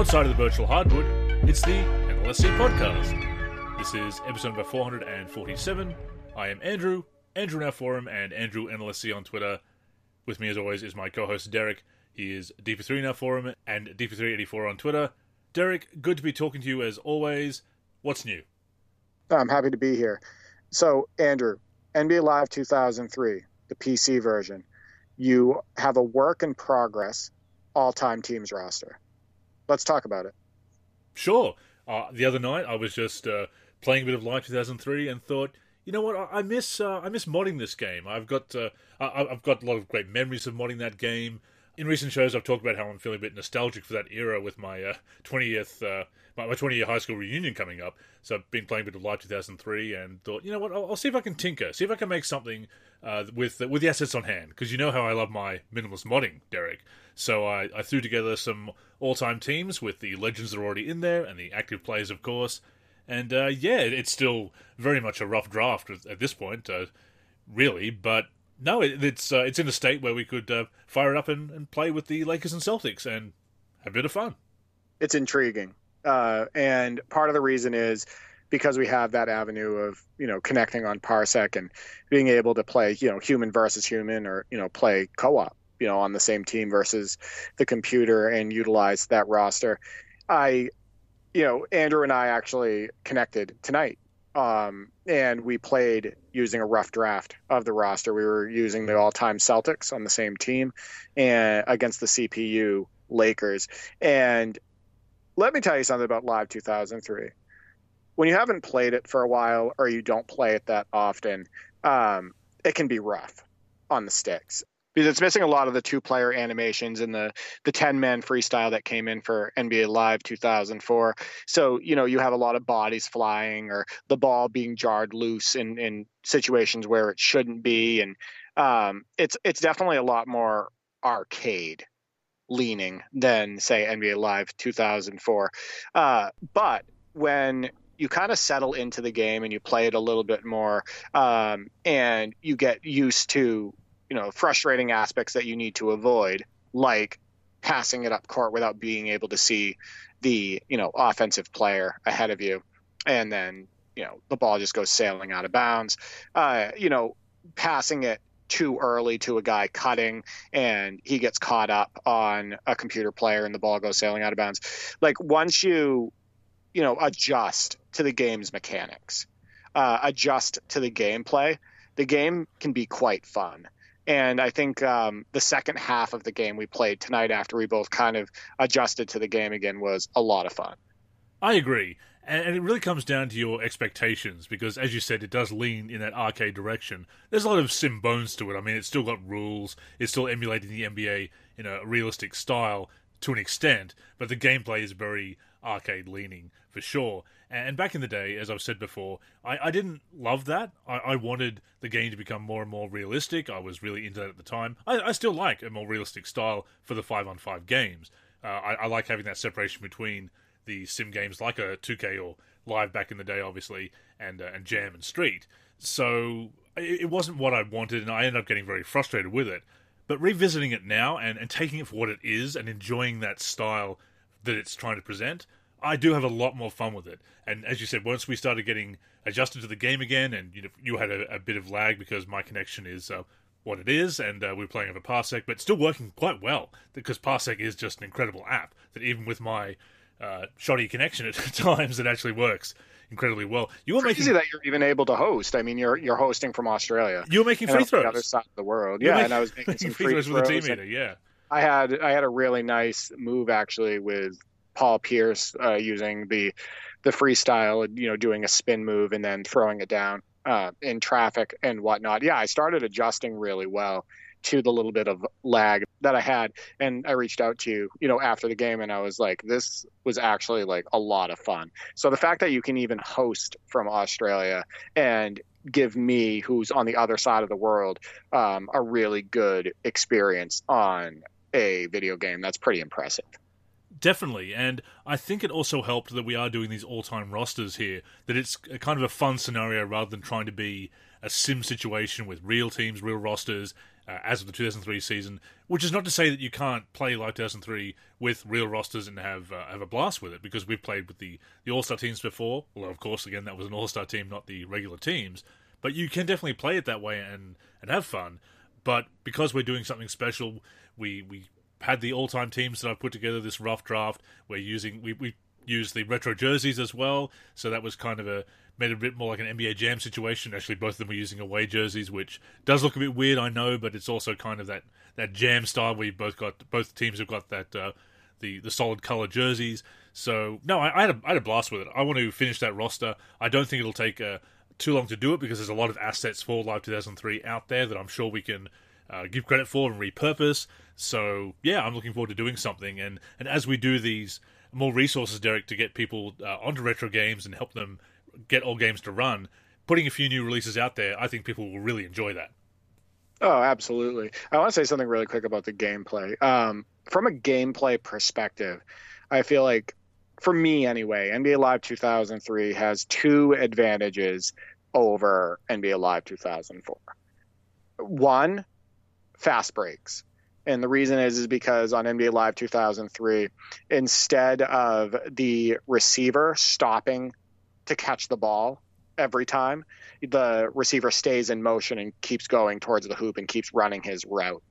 Courtside of the Virtual Hardwood, it's the NLSC podcast. This is episode number 447. I am Andrew, Andrew Now Forum, and Andrew NLSC on Twitter. With me, as always, is my co host Derek. He is DP3 Now Forum and DP384 on Twitter. Derek, good to be talking to you as always. What's new? I'm happy to be here. So, Andrew, NBA Live 2003, the PC version, you have a work in progress all time teams roster. Let's talk about it. Sure. Uh, the other night, I was just uh, playing a bit of Live 2003 and thought, you know what? I, I miss uh, I miss modding this game. I've got uh, I, I've got a lot of great memories of modding that game. In recent shows, I've talked about how I'm feeling a bit nostalgic for that era with my uh, 20th uh, my, my 20 year high school reunion coming up. So I've been playing a bit of Live 2003 and thought, you know what? I'll, I'll see if I can tinker, see if I can make something uh, with with the assets on hand because you know how I love my minimalist modding, Derek. So I, I threw together some all time teams with the legends that are already in there and the active players, of course. And uh, yeah, it's still very much a rough draft at, this point, uh, really. But no, it, it's uh, it's in a state where we could uh, fire it up and, and play with the Lakers and Celtics and have a bit of fun. It's intriguing, uh, and part of the reason is because we have that avenue of you know connecting on parsec and being able to play you know human versus human or you know play co-op you know on the same team versus the computer and utilize that roster i you know andrew and i actually connected tonight um, and we played using a rough draft of the roster. We were using the all-time celtics on the same team and against the cpu lakers. And let me tell you something about live 2003 when you haven't played it for a while or you don't play it that often um, it can be rough on the sticks because it's missing a lot of the two player animations and the the 10 man freestyle that came in for NBA Live 2004 so you know you have a lot of bodies flying or the ball being jarred loose in in situations where it shouldn't be. And um, it's it's definitely a lot more arcade leaning than say NBA Live 2004 uh, but when you kind of settle into the game and you play it a little bit more um, and you get used to you know frustrating aspects that you need to avoid like passing it up court without being able to see the you know offensive player ahead of you. And then you know the ball just goes sailing out of bounds. Uh, you know passing it too early to a guy cutting and he gets caught up on a computer player and the ball goes sailing out of bounds. Like once you you know adjust to the game's mechanics uh, adjust to the gameplay the game can be quite fun and I think um, the second half of the game we played tonight, after we both kind of adjusted to the game again, was a lot of fun. I agree. And it really comes down to your expectations because, as you said, it does lean in that arcade direction. There's a lot of sim bones to it. I mean, it's still got rules, it's still emulating the NBA in a realistic style to an extent, but the gameplay is very arcade leaning for sure. And back in the day, as I've said before, I, I didn't love that. I, I, wanted the game to become more and more realistic. I was really into that at the time. I, I still like a more realistic style for the 5 on 5 games. Uh, I, like having that separation between the sim games like a 2K or Live back in the day, obviously, and, uh, and Jam and Street. So it, it wasn't what I wanted, and I ended up getting very frustrated with it. But revisiting it now and, and taking it for what it is and enjoying that style that it's trying to present, I do have a lot more fun with it. And as you said, once we started getting adjusted to the game again, and you know, you had a, a bit of lag because my connection is uh, what it is, and uh, we're playing over Parsec, but still working quite well because Parsec is just an incredible app that even with my uh, shoddy connection at times, it actually works incredibly well. You were Crazy making that you're even able to host. I mean, you're you're hosting from Australia. You were making free throws. The other side of the world, yeah, making, and I was making some free, free throws with a team yeah. I had I had a really nice move actually with Paul Pierce uh, using the the freestyle, you know, doing a spin move and then throwing it down uh, in traffic and whatnot. Yeah, I started adjusting really well to the little bit of lag that I had, and I reached out to you, you know, after the game, and I was like, this was actually like a lot of fun. So the fact that you can even host from Australia and give me, who's on the other side of the world, um, a really good experience on a video game, that's pretty impressive. Definitely, and I think it also helped that we are doing these all-time rosters here. That it's kind of a fun scenario rather than trying to be a sim situation with real teams, real rosters, uh, as of the 2003 season. Which is not to say that you can't play Live 2003 with real rosters and have uh, have a blast with it, because we've played with the the All Star teams before. Well, of course, again that was an All Star team, not the regular teams. But you can definitely play it that way and and have fun. But because we're doing something special, we we had the all time teams that I've put together. This rough draft. We're using we we used the retro jerseys as well, so that was kind of a made it a bit more like an NBA Jam situation. Actually, both of them were using away jerseys, which does look a bit weird, I know, but it's also kind of that, that Jam style where you both got both teams have got that uh, the the solid color jerseys. So no, I, I, had a, I had a blast with it. I want to finish that roster. I don't think it'll take uh, too long to do it because there's a lot of assets for Live 2003 out there that I'm sure we can. Uh, give credit for and repurpose. So yeah, I'm looking forward to doing something. And and as we do these more resources, Derek, to get people uh, onto retro games and help them get old games to run, putting a few new releases out there, I think people will really enjoy that. Oh, absolutely. I want to say something really quick about the gameplay. Um, from a gameplay perspective, I feel like, for me anyway, NBA Live 2003 has two advantages over NBA Live 2004. One, fast breaks. And the reason is is because on NBA Live 2003, instead of the receiver stopping to catch the ball every time, the receiver stays in motion and keeps going towards the hoop and keeps running his route.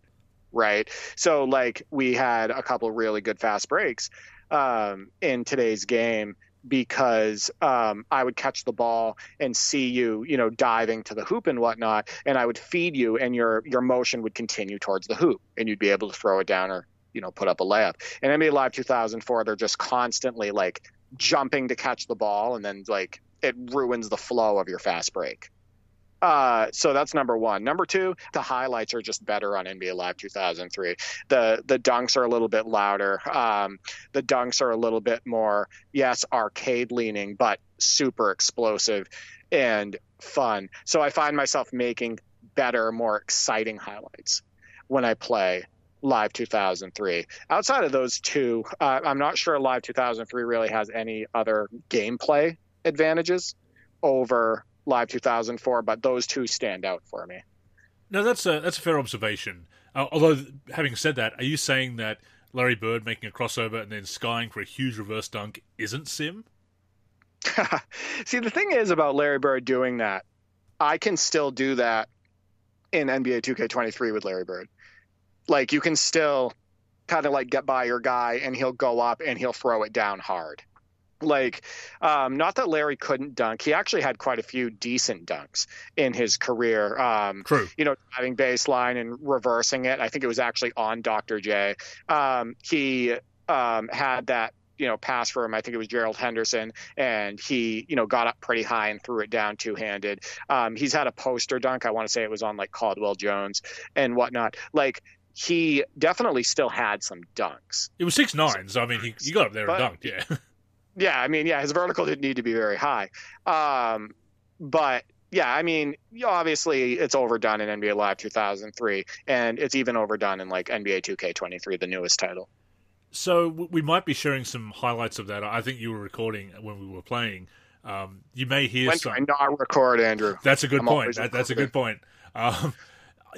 Right. So, like, we had a couple really good fast breaks um, in today's game because um, I would catch the ball and see you, you know, diving to the hoop and whatnot, and I would feed you, and your your motion would continue towards the hoop, and you'd be able to throw it down or you know put up a layup. And NBA Live 2004, they're just constantly like jumping to catch the ball, and then like it ruins the flow of your fast break. Uh, so that's number one. Number two, the highlights are just better on NBA Live 2003. The the dunks are a little bit louder. Um, the dunks are a little bit more, yes, arcade leaning, but super explosive and fun. So I find myself making better, more exciting highlights when I play Live 2003. Outside of those two, uh, I'm not sure Live 2003 really has any other gameplay advantages over Live 2004, but those two stand out for me. No, that's a that's a fair observation. Uh, although, having said that, are you saying that Larry Bird making a crossover and then skying for a huge reverse dunk isn't sim? See, the thing is about Larry Bird doing that, I can still do that in NBA 2K23 with Larry Bird. Like you can still kind of like get by your guy and he'll go up and he'll throw it down hard like um, not that Larry couldn't dunk. He actually had quite a few decent dunks in his career. Um, True. You know, having baseline and reversing it. I think it was actually on Dr. J. Um, he um, had that you know pass for him. I think it was Gerald Henderson, and he you know got up pretty high and threw it down two handed. Um, he's had a poster dunk. I want to say it was on like Caldwell Jones and whatnot. Like he definitely still had some dunks. It was six nines. So, I mean, he, he got up there but, and dunked. Yeah. Yeah, I mean, yeah, his vertical didn't need to be very high. Um, but yeah, I mean, obviously it's overdone in NBA Live 2003, and it's even overdone in like NBA 2K23, the newest title. So we might be sharing some highlights of that. I think you were recording when we were playing. Um, you may hear when some. I not record, Andrew. That's a good I'm point. That, that's a good point. Um,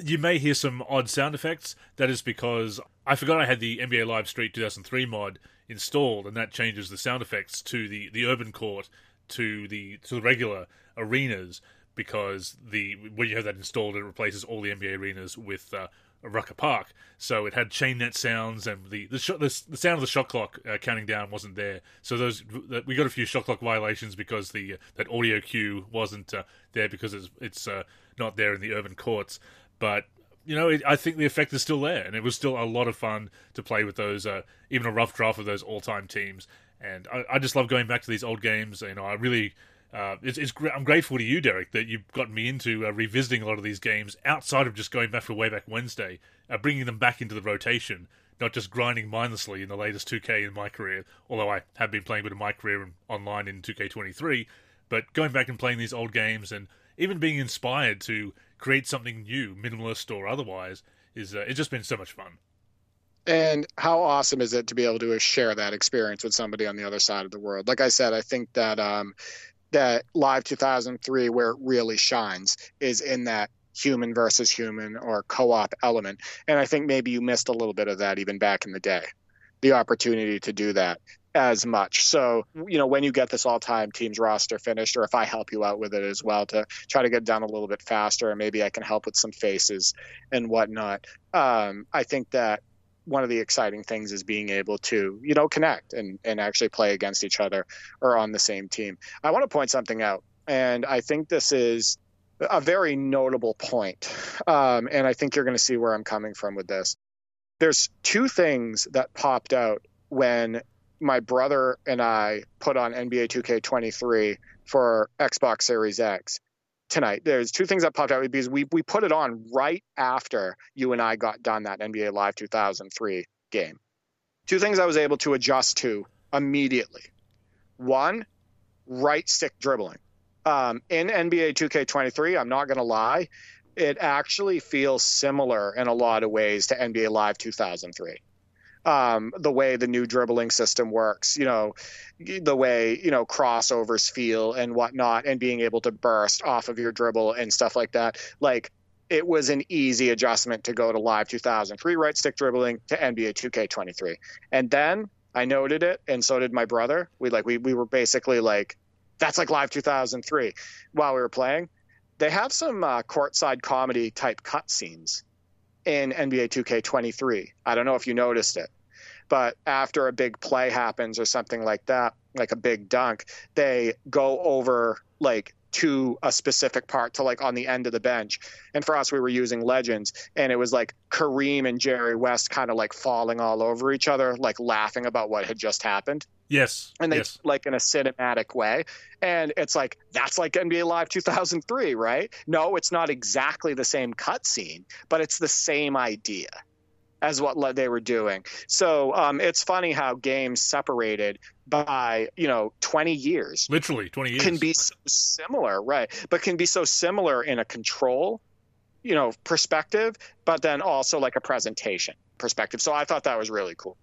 you may hear some odd sound effects. That is because I forgot I had the NBA Live Street 2003 mod installed, and that changes the sound effects to the, the urban court to the to the regular arenas because the when you have that installed, it replaces all the NBA arenas with uh, Rucker Park. So it had chain net sounds, and the the, sh- the, the sound of the shot clock uh, counting down wasn't there. So those we got a few shot clock violations because the uh, that audio cue wasn't uh, there because it's it's uh, not there in the urban courts. But you know, it, I think the effect is still there, and it was still a lot of fun to play with those, uh, even a rough draft of those all-time teams. And I, I, just love going back to these old games. You know, I really, uh, it's, it's, I'm grateful to you, Derek, that you've gotten me into uh, revisiting a lot of these games outside of just going back for way back Wednesday, uh, bringing them back into the rotation, not just grinding mindlessly in the latest 2K in my career. Although I have been playing a bit of my career online in 2K23, but going back and playing these old games and even being inspired to create something new, minimalist or otherwise, is uh, it's just been so much fun. And how awesome is it to be able to share that experience with somebody on the other side of the world? Like I said, I think that um, that Live 2003, where it really shines, is in that human versus human or co-op element. And I think maybe you missed a little bit of that even back in the day, the opportunity to do that as much. So, you know, when you get this all time teams roster finished, or if I help you out with it as well to try to get done a little bit faster, and maybe I can help with some faces and whatnot. Um, I think that one of the exciting things is being able to, you know, connect and, and actually play against each other or on the same team. I want to point something out, and I think this is a very notable point. Um, and I think you're going to see where I'm coming from with this. There's two things that popped out when my brother and I put on NBA 2K23 for Xbox Series X tonight. There's two things that popped out because we we put it on right after you and I got done that NBA Live 2003 game. Two things I was able to adjust to immediately. One, right stick dribbling. Um, in NBA 2K23, I'm not going to lie, it actually feels similar in a lot of ways to NBA Live 2003 um, the way the new dribbling system works, you know, the way, you know, crossovers feel and whatnot, and being able to burst off of your dribble and stuff like that. Like, it was an easy adjustment to go to Live 2003 right stick dribbling to NBA 2K23. And then I noted it, and so did my brother. We like we we were basically like, that's like Live 2003 while we were playing. They have some uh, courtside comedy type cutscenes in NBA 2K23. I don't know if you noticed it, but after a big play happens or something like that, like a big dunk, they go over like to a specific part to like on the end of the bench. And for us, we were using legends, and it was like Kareem and Jerry West kind of like falling all over each other, like laughing about what had just happened. Yes. And they yes. like in a cinematic way. And it's like, that's like NBA Live 2003, right? No, it's not exactly the same cutscene, but it's the same idea as what they were doing. So um, it's funny how games separated by you know 20 years literally 20 years can be so similar right but can be so similar in a control you know perspective but then also like a presentation perspective so i thought that was really cool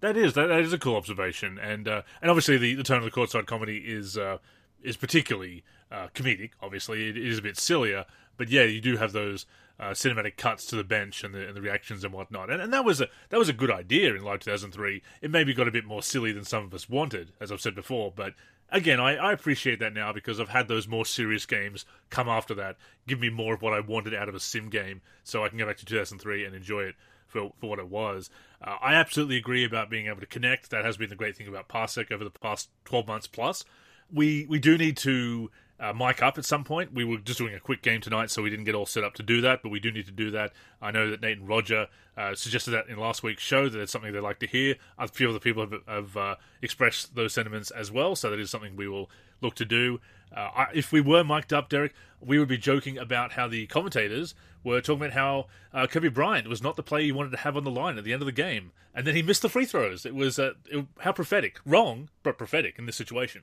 that is that, that is a cool observation, and uh, and obviously the, the tone of the courtside comedy is uh, is particularly uh, comedic. Obviously, it is a bit sillier, but yeah, you do have those uh, cinematic cuts to the bench and the, and the reactions and whatnot, and, and that was a that was a good idea in Live 2003. It maybe got a bit more silly than some of us wanted, as I've said before, but again, I, I appreciate that now because I've had those more serious games come after that, give me more of what I wanted out of a sim game, so I can go back to 2003 and enjoy it for, for what it was. Uh, I absolutely agree about being able to connect. That has been the great thing about Parsec over the past 12 months plus. We we do need to uh, mic up at some point. We were just doing a quick game tonight, so we didn't get all set up to do that, but we do need to do that. I know that Nate and Roger uh, suggested that in last week's show that it's something they'd like to hear. A few other people have, have uh, expressed those sentiments as well, so that is something we will look to do. Uh, I, if we were mic'd up, Derek, we would be joking about how the commentators were talking about how uh, Kobe Bryant was not the player you wanted to have on the line at the end of the game, and then he missed the free throws. It was uh, it, how prophetic, wrong, but prophetic in this situation.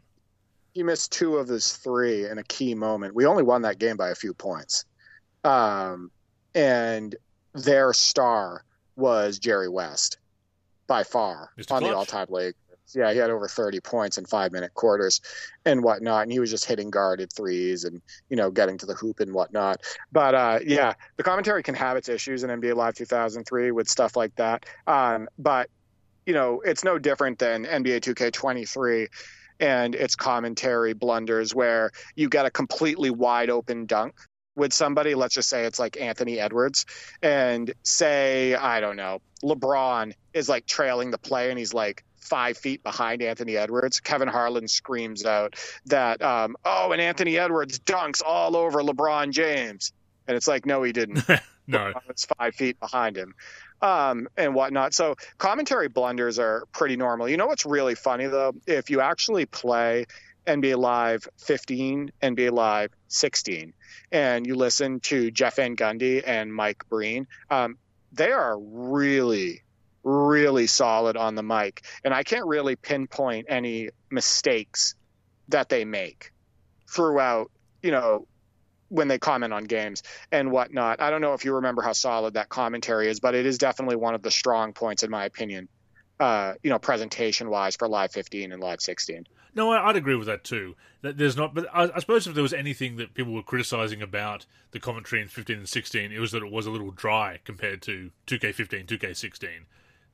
He missed two of his three in a key moment. We only won that game by a few points, um, and their star was Jerry West by far Mr. on Clutch. the all-time league yeah, he had over 30 points in five minute quarters and whatnot. And he was just hitting guarded threes and, you know, getting to the hoop and whatnot. But uh, yeah, the commentary can have its issues in NBA Live 2003 with stuff like that. Um, but, you know, it's no different than NBA 2K23 and its commentary blunders where you get a completely wide open dunk with somebody, let's just say it's like Anthony Edwards, and say, I don't know, LeBron is like trailing the play and he's like, five feet behind Anthony Edwards. Kevin Harlan screams out that, um, oh, and Anthony Edwards dunks all over LeBron James. And it's like, no, he didn't. no. It's five feet behind him um, and whatnot. So commentary blunders are pretty normal. You know what's really funny, though? If you actually play NBA Live 15, NBA Live 16, and you listen to Jeff Van Gundy and Mike Breen, um, they are really really solid on the mic. And I can't really pinpoint any mistakes that they make throughout, you know, when they comment on games and whatnot. I don't know if you remember how solid that commentary is, but it is definitely one of the strong points, in my opinion, uh, you know, presentation wise for Live 15 and Live 16. No, I, would agree with that too. That there's not, but I, I, suppose if there was anything that people were criticizing about the commentary in 15 and 16, it was that it was a little dry compared to 2K15, 2K16.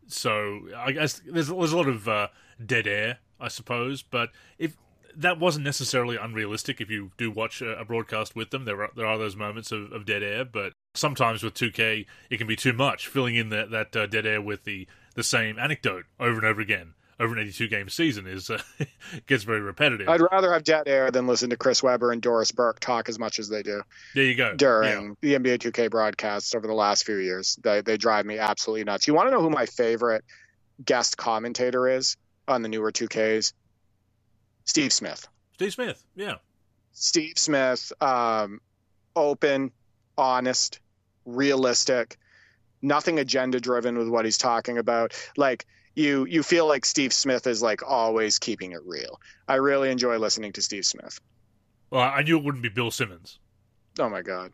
So I guess there's there's a lot of uh, dead air, I suppose. But if that wasn't necessarily unrealistic, if you do watch a, broadcast with them, there are there are those moments of, of, dead air. But sometimes with 2K, it can be too much, filling in that that uh, dead air with the the same anecdote over and over again over an 82 game season is uh, gets very repetitive. I'd rather have dead air than listen to Chris Webber and Doris Burke talk as much as they do. There you go. During yeah. the NBA 2K broadcasts over the last few years, they they drive me absolutely nuts. You want to know who my favorite guest commentator is on the newer 2Ks? Steve Smith. Steve Smith, yeah. Steve Smith, um, open, honest, realistic, nothing agenda driven with what he's talking about. Like you you feel like Steve Smith is like always keeping it real. I really enjoy listening to Steve Smith. Well, I knew it wouldn't be Bill Simmons. Oh my god.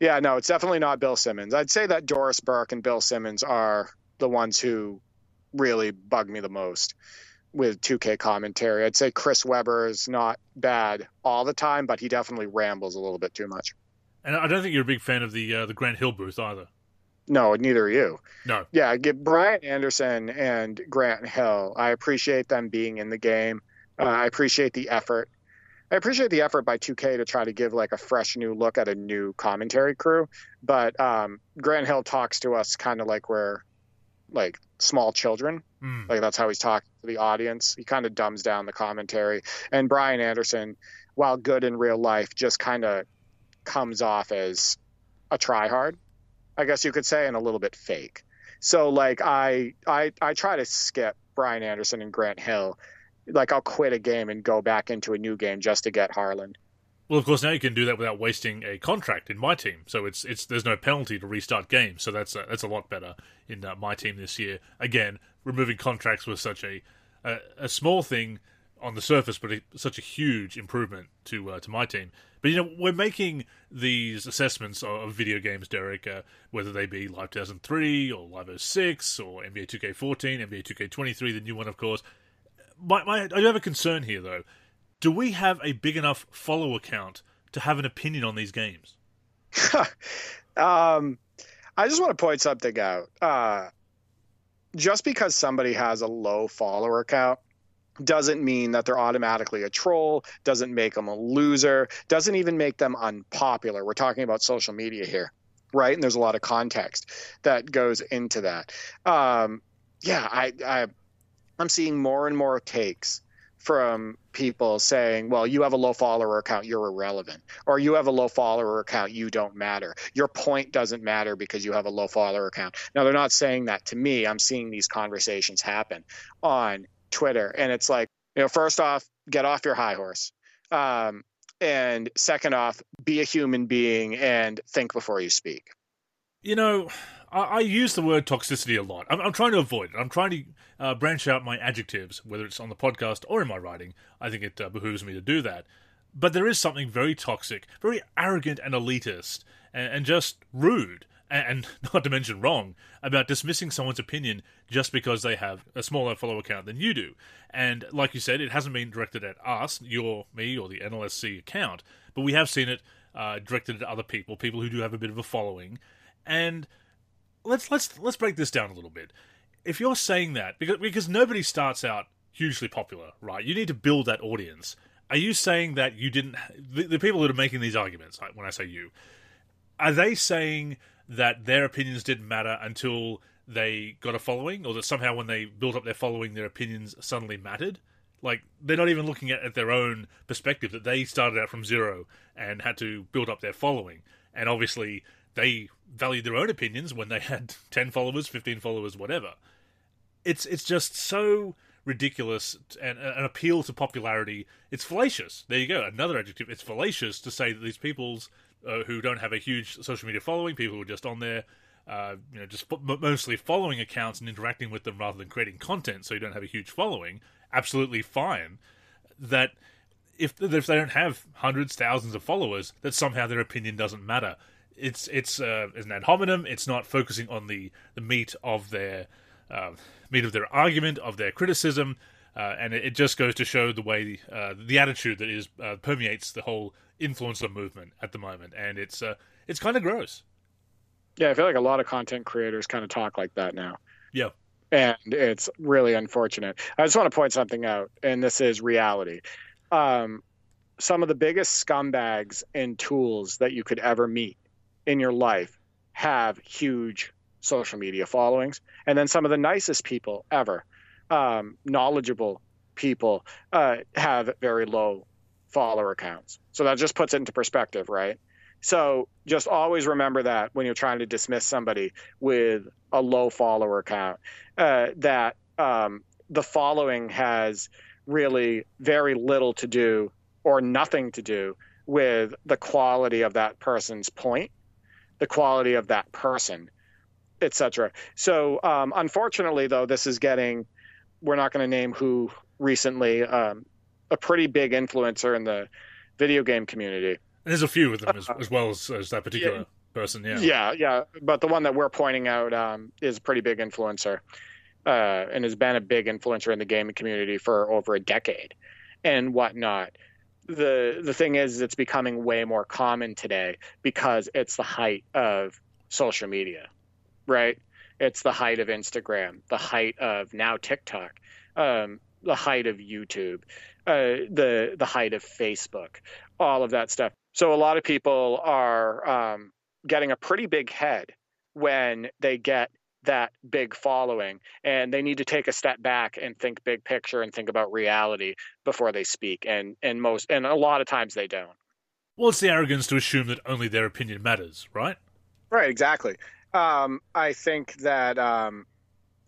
Yeah, no, it's definitely not Bill Simmons. I'd say that Doris Burke and Bill Simmons are the ones who really bug me the most with 2K commentary. I'd say Chris Webber is not bad all the time, but he definitely rambles a little bit too much. And I don't think you're a big fan of the uh, the Grant Hill booth either. No, neither are you. No. Yeah, get Brian Anderson and Grant Hill. I appreciate them being in the game. Uh, I appreciate the effort. I appreciate the effort by 2K to try to give like a fresh new look at a new commentary crew. But um, Grant Hill talks to us kind of like we're like small children. Mm. Like that's how he's talking to the audience. He kind of dumbs down the commentary. And Brian Anderson, while good in real life, just kind of comes off as a tryhard I guess you could say, and a little bit fake. So like I I I try to skip Brian Anderson and Grant Hill. Like I'll quit a game and go back into a new game just to get Harlan. Well, of course, now you can do that without wasting a contract in my team. So it's it's there's no penalty to restart games. So that's a, that's a lot better in uh, my team this year. Again, removing contracts was such a a, a small thing on the surface, but a, such a huge improvement to uh, to my team. But you know, we're making these assessments of, video games, Derek, uh, whether they be Live 2003 or Live 06 or NBA 2K14, NBA 2K23, the new one, of course. My, my, I do have a concern here, though. Do we have a big enough follow account to have an opinion on these games? um, I just want to point something out. Uh, just because somebody has a low follower count doesn't mean that they're automatically a troll, doesn't make them a loser, doesn't even make them unpopular. We're talking about social media here, right? And there's a lot of context that goes into that. Um, yeah, I, I I'm seeing more and more takes from people saying, well, you have a low follower account, you're irrelevant. Or you have a low follower account, you don't matter. Your point doesn't matter because you have a low follower account. Now, they're not saying that to me. I'm seeing these conversations happen on Twitter. And it's like, you know, first off, get off your high horse. Um, and second off, be a human being and think before you speak. You know, I, I use the word toxicity a lot. I'm, I'm, trying to avoid it. I'm trying to uh, branch out my adjectives, whether it's on the podcast or in my writing. I think it uh, behooves me to do that. But there is something very toxic, very arrogant and elitist, and, and just rude and not to mention wrong, about dismissing someone's opinion just because they have a smaller follower count than you do. And like you said, it hasn't been directed at us, your, me, or the NLSC account, but we have seen it uh, directed at other people, people who do have a bit of a following. And let's let's let's break this down a little bit. If you're saying that because because nobody starts out hugely popular, right? You need to build that audience. Are you saying that you didn't? The, the people that are making these arguments, like when I say you, are they saying that their opinions didn't matter until they got a following, or that somehow when they built up their following, their opinions suddenly mattered. Like they're not even looking at, at their own perspective that they started out from zero and had to build up their following, and obviously they valued their own opinions when they had ten followers, fifteen followers, whatever. It's it's just so ridiculous and an appeal to popularity. It's fallacious. There you go, another adjective. It's fallacious to say that these people's uh, who don't have a huge social media following, people who are just on there, uh, you know, just mostly following accounts and interacting with them rather than creating content, so you don't have a huge following. Absolutely fine. That if if they don't have hundreds, thousands of followers, that somehow their opinion doesn't matter. It's it's uh, an ad hominem. It's not focusing on the the meat of their uh, meat of their argument of their criticism. uh, and it, it, just goes to show the way uh, the attitude that is uh, permeates the whole influencer movement at the moment, and it's uh, it's kind of gross. Yeah, I feel like a lot of content creators kind of talk like that now. Yeah. And it's really unfortunate. I just want to point something out, and this is reality. Um, some of the biggest scumbags and tools that you could ever meet in your life have huge social media followings. And then some of the nicest people ever, um, knowledgeable people, uh, have very low follower counts. So that just puts it into perspective, right? So just always remember that when you're trying to dismiss somebody with a low follower count, uh, that um, the following has really very little to do or nothing to do with the quality of that person's point, the quality of that person, etc. So um, unfortunately, though, this is getting. We're not going to name who recently. Um, a pretty big influencer in the video game community. There's a few of them as, as well as, as, that particular yeah, person. Yeah. Yeah, yeah. But the one that we're pointing out um, is a pretty big influencer, uh, and has been a big influencer in the gaming community for over a decade, and whatnot the the thing is it's becoming way more common today because it's the height of social media right? It's the height of instagram the height of now tiktok um, the height of youtube uh, the the height of facebook all of that stuff. So a lot of people are um, getting a pretty big head when they get that big following and they need to take a step back and think big picture and think about reality before they speak and and most and a lot of times they don't. Well it's the arrogance to assume that only their opinion matters right? Right exactly. Um, i think that um,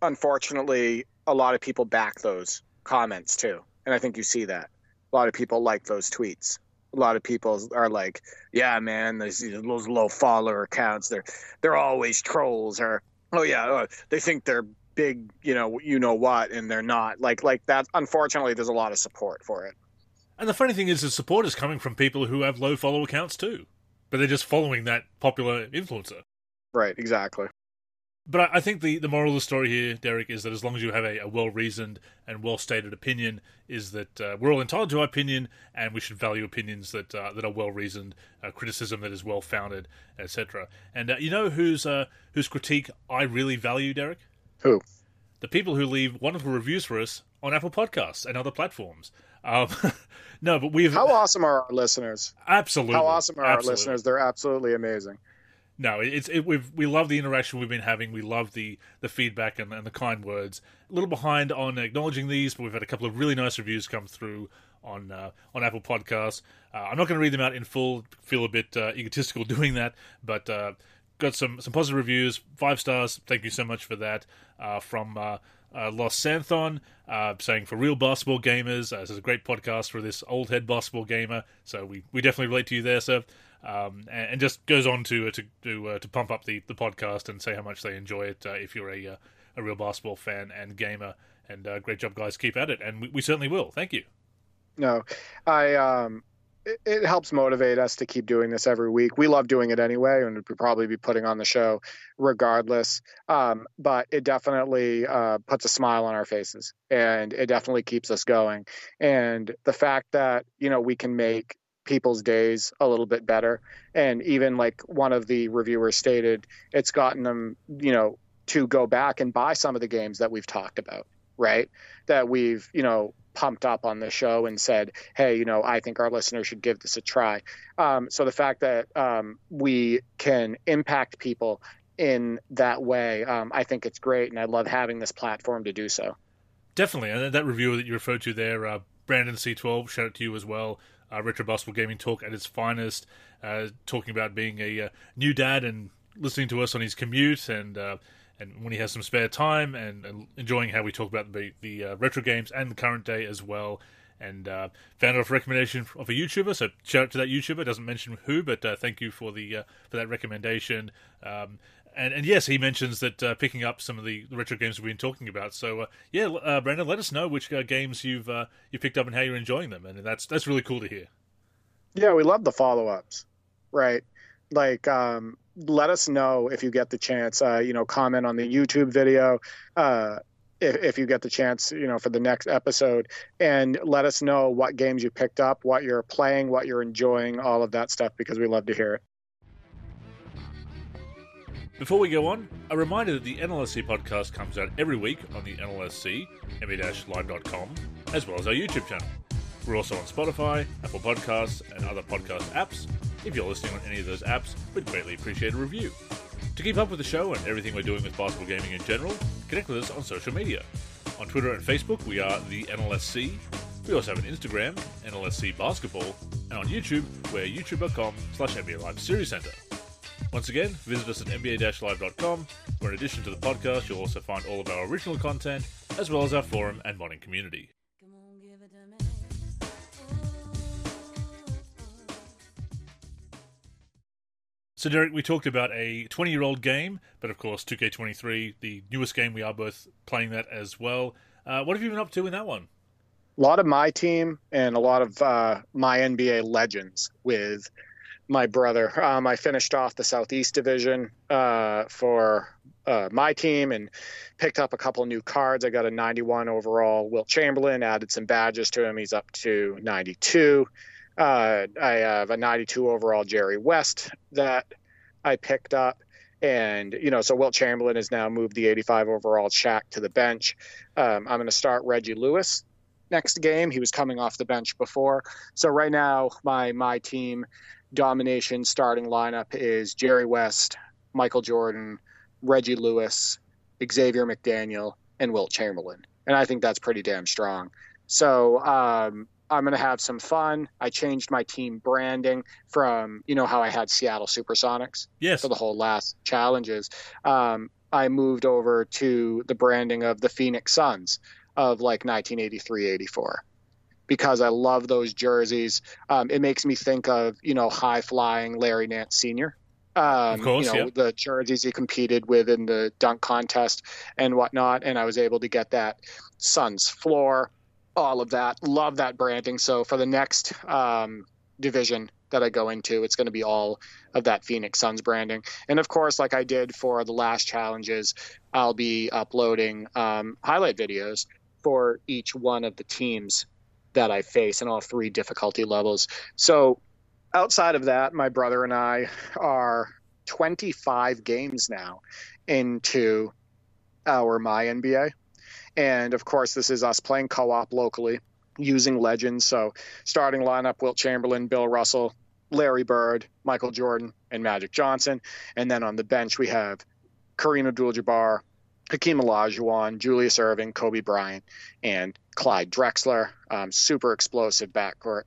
unfortunately a lot of people back those comments too and i think you see that. A lot of people like those tweets. A lot of people are like, "Yeah, man, those, those low follower accounts, they're they're always trolls, or oh yeah, uh, they think they're big, you know, you know what, and they're not. Like like that. Unfortunately, there's a lot of support for it. And the funny thing is, the support is coming from people who have low follow accounts too, but they're just following that popular influencer. Right. Exactly. But I think the, the moral of the story here, Derek, is that as long as you have a, a well reasoned and well stated opinion, is that uh, we're all entitled to our opinion, and we should value opinions that uh, that are well reasoned, uh, criticism that is well founded, etc. And uh, you know whose uh, whose critique I really value, Derek? Who? The people who leave wonderful reviews for us on Apple Podcasts and other platforms. Um, no, but we've how awesome are our listeners? Absolutely, how awesome are absolutely. our listeners? They're absolutely amazing no, it's it, we we love the interaction we've been having. We love the the feedback and, and, the kind words. A little behind on acknowledging these, but we've had a couple of really nice reviews come through on uh, on Apple Podcasts. Uh, I'm not going to read them out in full. Feel a bit uh, egotistical doing that, but uh, got some some positive reviews. Five stars. Thank you so much for that. Uh, from uh, uh, Lost Santhon, uh, saying for real basketball gamers, uh, this is a great podcast for this old head basketball gamer. So we, we definitely relate to you there, sir um, and, and, just goes on to uh, to to, uh, to pump up the, the podcast and say how much they enjoy it. Uh, if you're a a real basketball fan and gamer, and great job, guys, keep at it, and we, we, certainly will. Thank you. No, I um, it, it, helps motivate us to keep doing this every week. We love doing it anyway, and we'd probably be putting on the show regardless. Um, but it definitely uh, puts a smile on our faces, and it definitely keeps us going. And the fact that you know we can make people's days a little bit better. And even like one of the reviewers stated, it's gotten them, you know, to go back and buy some of the games that we've talked about, right? That we've, you know, pumped up on the show and said, hey, you know, I think our listeners should give this a try. Um, so the fact that um, we can impact people in that way, um, I think it's great. And I love having this platform to do so. Definitely. And that reviewer that you referred to there, uh, Brandon C12, shout out to you as well uh, Retro Basketball Gaming Talk at its finest, uh, talking about being a uh, new dad and listening to us on his commute and uh, and when he has some spare time and, and enjoying how we talk about the, the uh, retro games and the current day as well. And found off recommendation of a YouTuber, so shout out to that YouTuber. Doesn't mention who, but thank you for the for that recommendation. Um, and, and yes, he mentions that uh, picking up some of the, retro games we've been talking about. So uh, yeah, uh, Brandon, let us know which uh, games you've uh, you picked up and how you're enjoying them, and that's that's really cool to hear. Yeah, we love the follow ups, right? Like, um, let us know if you get the chance. Uh, you know, comment on the YouTube video. if, if you get the chance, you know, for the next episode, and let us know what games you picked up, what you're playing, what you're enjoying, all of that stuff, because we love to hear it. Before we go on, a reminder that the NLSC podcast comes out every week on the NLSC, nba-live.com, as well as our YouTube channel. We're also on Spotify, Apple Podcasts, and other podcast apps. If you're listening on any of those apps, we'd greatly appreciate a review. To keep up with the show and everything we're doing with basketball gaming in general, connect with us on social media. On Twitter and Facebook, we are the NLSC. We also have an Instagram, NLSC Basketball, and on YouTube, we're youtube.com slash NBA Live Series Center. Once again, visit us at nba-live.com, where in addition to the podcast, you'll also find all of our original content, as well as our forum and modding community. So, Derek, we talked about a 20 year old game, but of course, 2K23, the newest game, we are both playing that as well. Uh, what have you been up to in that one? A lot of my team and a lot of uh, my NBA legends with my brother. Um, I finished off the Southeast Division uh, for uh, my team and picked up a couple new cards. I got a 91 overall Wilt Chamberlain, added some badges to him. He's up to 92. Uh, I have a 92 overall Jerry West that I picked up. And, you know, so Wilt Chamberlain has now moved the 85 overall Shaq to the bench. Um, I'm going to start Reggie Lewis next game. He was coming off the bench before. So right now, my my team domination starting lineup is Jerry West, Michael Jordan, Reggie Lewis, Xavier McDaniel, and Wilt Chamberlain. And I think that's pretty damn strong. So um, I'm going to have some fun. I changed my team branding from, you know, how I had Seattle Supersonics yes. for the whole last challenges. Um, I moved over to the branding of the Phoenix Suns of like 1983 84 because I love those jerseys. Um, it makes me think of, you know, high flying Larry Nance Sr. Um, of course, you know, yeah. the jerseys he competed with in the dunk contest and whatnot. And I was able to get that Suns floor all of that. Love that branding. So for the next um, division that I go into, it's going to be all of that Phoenix Suns branding. And of course, like I did for the last challenges, I'll be uploading um, highlight videos for each one of the teams that I face in all three difficulty levels. So outside of that, my brother and I are 25 games now into our My NBA. And of course, this is us playing co op locally using legends. So, starting lineup Wilt Chamberlain, Bill Russell, Larry Bird, Michael Jordan, and Magic Johnson. And then on the bench, we have Kareem Abdul Jabbar, Hakeem Olajuwon, Julius Erving, Kobe Bryant, and Clyde Drexler. Um, super explosive backcourt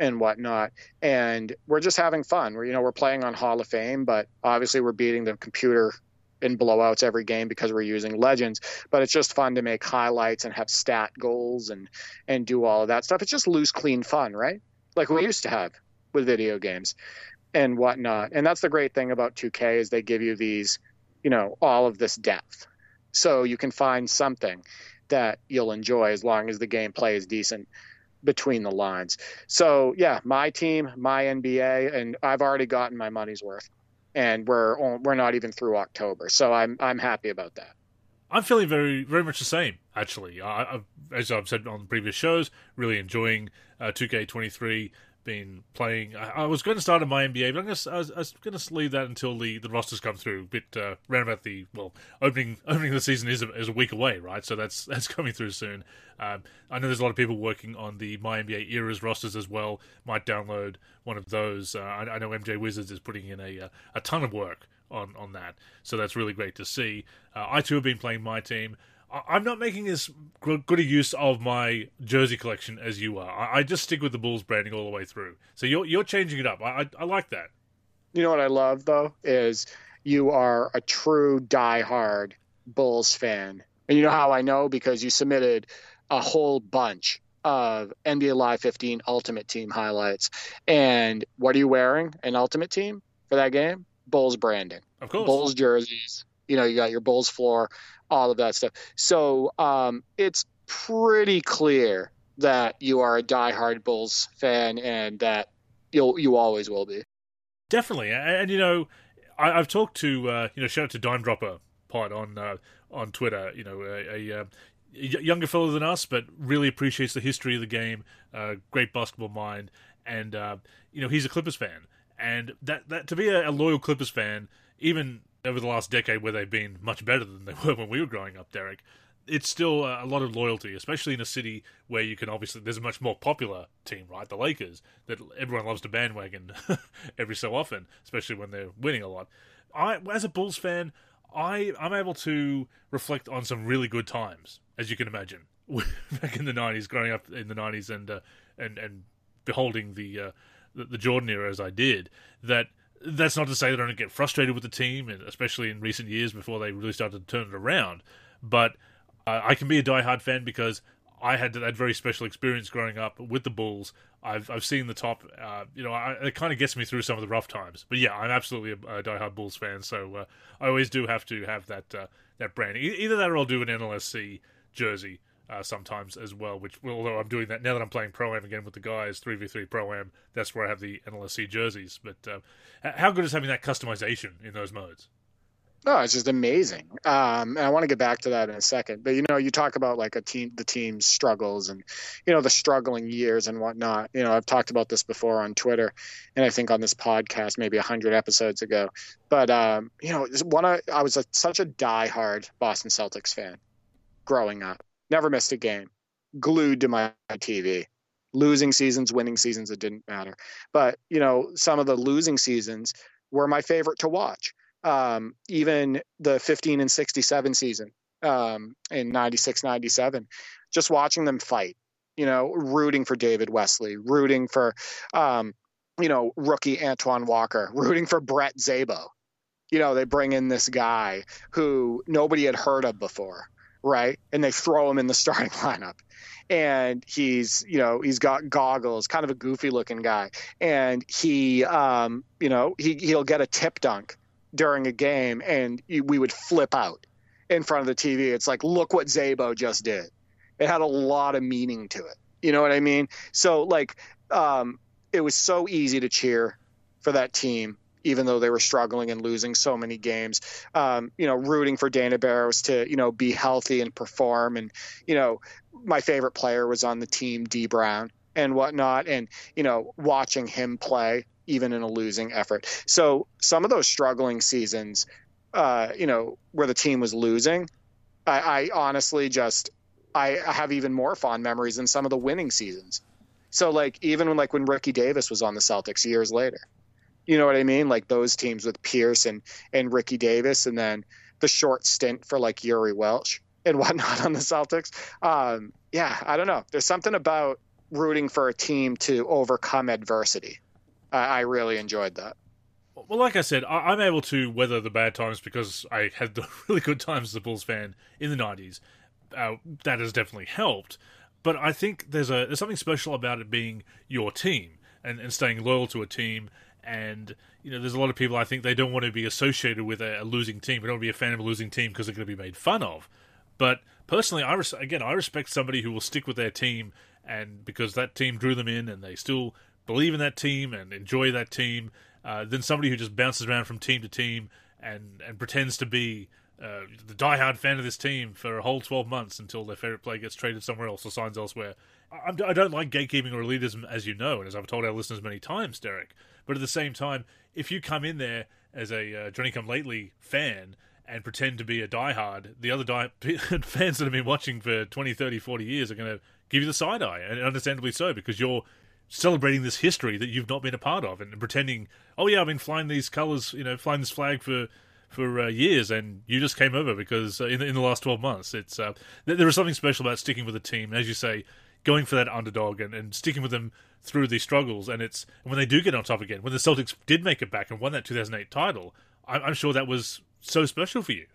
and whatnot. And we're just having fun. We're, you know, we're playing on Hall of Fame, but obviously we're beating the computer in blowouts every game because we're using legends but it's just fun to make highlights and have stat goals and and do all of that stuff it's just loose clean fun right like we used to have with video games and whatnot and that's the great thing about 2k is they give you these you know all of this depth so you can find something that you'll enjoy as long as the gameplay is decent between the lines so yeah my team my nba and i've already gotten my money's worth and we're we're not even through October. So I'm I'm happy about that. I'm feeling very very much the same. Actually, I, I've, as I've said on previous shows, really enjoying uh, 2K23. Been playing. I, I, was going to start in my NBA, but I'm gonna, I was, I was going to leave that until the, the rosters come through. A bit uh, around about the well, opening opening the season is a, is a week away, right? So that's that's coming through soon. Um, I know there's a lot of people working on the My NBA eras rosters as well. Might download one of those. Uh, I, I, know MJ Wizards is putting in a a ton of work on on that, so that's really great to see. Uh, I too have been playing my team. I'm not making as good a use of my jersey collection as you are. I just stick with the Bulls branding all the way through. So you're you're changing it up. I I, I like that. You know what I love though is you are a true diehard Bulls fan, and you know how I know because you submitted a whole bunch of NBA Live 15 Ultimate Team highlights. And what are you wearing? An Ultimate Team for that game? Bulls branding. Of course. Bulls jerseys. You know, you got your Bulls floor all of that stuff. So um, it's pretty clear that you are a diehard Bulls fan and that you'll you always will be. Definitely, and, and you know, I, have talked to uh, you know, shout out to Dime Dropper Pod on uh, on Twitter. You know, a, a, a, younger fellow than us, but really appreciates the history of the game. Uh, great basketball mind, and uh, you know he's a Clippers fan, and that that to be a, a loyal Clippers fan, even over the last decade where they've been much better than they were when we were growing up, Derek it's still a lot of loyalty, especially in a city where you can obviously there's a much more popular team, right? The Lakers that everyone loves to bandwagon every so often, especially when they're winning a lot. I, as a Bulls fan, I I'm able to reflect on some really good times, as you can imagine, back in the '90s, growing up in the '90s, and uh, and and beholding the, uh, the the Jordan era as I did. That that's not to say that I don't get frustrated with the team, especially in recent years before they really started to turn it around. But uh, I can be a diehard fan because I had that very special experience growing up with the Bulls. I've I've seen the top. Uh, you know, I, it kind of gets me through some of the rough times. But yeah, I'm absolutely a, a diehard Bulls fan. So uh, I always do have to have that uh, that brand. either that or I'll do an NLSC jersey uh, sometimes as well. Which although I'm doing that now that I'm playing pro am again with the guys, three v three pro am. That's where I have the NLSC jerseys. But uh, how good is having that customization in those modes? Oh, it's just amazing. Um, and I want to get back to that in a second. But you know, you talk about like a team, the team's struggles, and you know the struggling years and whatnot. You know, I've talked about this before on Twitter, and I think on this podcast maybe hundred episodes ago. But um, you know, one I, I was a, such a diehard Boston Celtics fan growing up. Never missed a game. Glued to my TV. Losing seasons, winning seasons, it didn't matter. But you know, some of the losing seasons were my favorite to watch um, even the 15 and 67 season um, in 96 97 just watching them fight you know rooting for david wesley rooting for um, you know rookie antoine walker rooting for brett Szabo. you know they bring in this guy who nobody had heard of before right and they throw him in the starting lineup and he's you know he's got goggles kind of a goofy looking guy and he um you know he he'll get a tip dunk during a game and we would flip out in front of the TV. It's like, look what Szabo just did. It had a lot of meaning to it. You know what I mean? So like, um, it was so easy to cheer for that team, even though they were struggling and losing so many games. Um, you know, rooting for Dana Barros to you know be healthy and perform. And you know, my favorite player was on the team, Dee Brown and whatnot. And you know, watching him play even in a losing effort. So some of those struggling seasons, uh, you know, where the team was losing, I, I honestly just I have even more fond memories than some of the winning seasons. So like even when like when Ricky Davis was on the Celtics years later, you know what I mean? Like those teams with Pierce and and Ricky Davis, and then the short stint for like Jiri Welsch and whatnot on the Celtics. Um, yeah, I don't know. There's something about rooting for a team to overcome adversity I, I really enjoyed that. Well, like I said, I, am able to weather the bad times because I had the really good times as a Bulls fan in the '90s. Uh, that has definitely helped. But I think there's a there's something special about it being your team and, and staying loyal to a team. And you know, there's a lot of people I think they don't want to be associated with a, a losing team. They don't want to be a fan of a losing team because they're going to be made fun of. But personally, I res- again I respect somebody who will stick with their team and because that team drew them in and they still believe in that team and enjoy that team uh, than somebody who just bounces around from team to team and and pretends to be uh, the diehard fan of this team for a whole 12 months until their favorite player gets traded somewhere else or signs elsewhere. I, I don't like gatekeeping or elitism, as you know, and as I've told our listeners many times, Derek. But at the same time, if you come in there as a uh, Johnny Come Lately fan and pretend to be a diehard, the other die- fans that have been watching for 20, 30, 40 years are going to give you the side eye, and understandably so, because you're celebrating this history that you've not been a part of and pretending, oh yeah, I've been flying these colors, you know, flying this flag for for uh, years, and you just came over because uh, in the, in the last twelve months, it's uh, there is something special about sticking with a team, as you say, going for that underdog and, and sticking with them through these struggles. And it's and when they do get on top again, when the Celtics did make it back and won that 2008 title, I'm, I'm sure that was so special for you.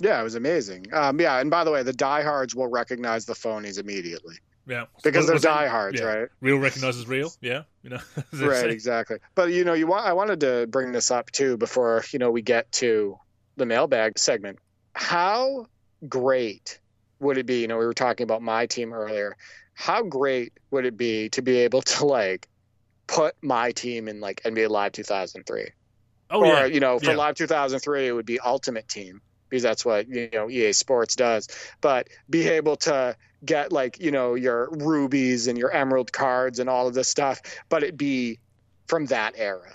Yeah, it was amazing. Um, yeah, and by the way, the diehards will recognize the phonies immediately. Yeah, because they're diehards, yeah. right? Real recognizes real. Yeah, you know. right, exactly. But you know, you want I wanted to bring this up too before you know we get to the mailbag segment. How great would it be? You know, we were talking about my team earlier. How great would it be to be able to like put my team in like NBA Live 2003? Oh or, yeah. you know, for yeah. Live 2003, it would be Ultimate Team because that's what you know EA Sports does. But be able to get like you know your rubies and your emerald cards and all of this stuff, but it be from that era.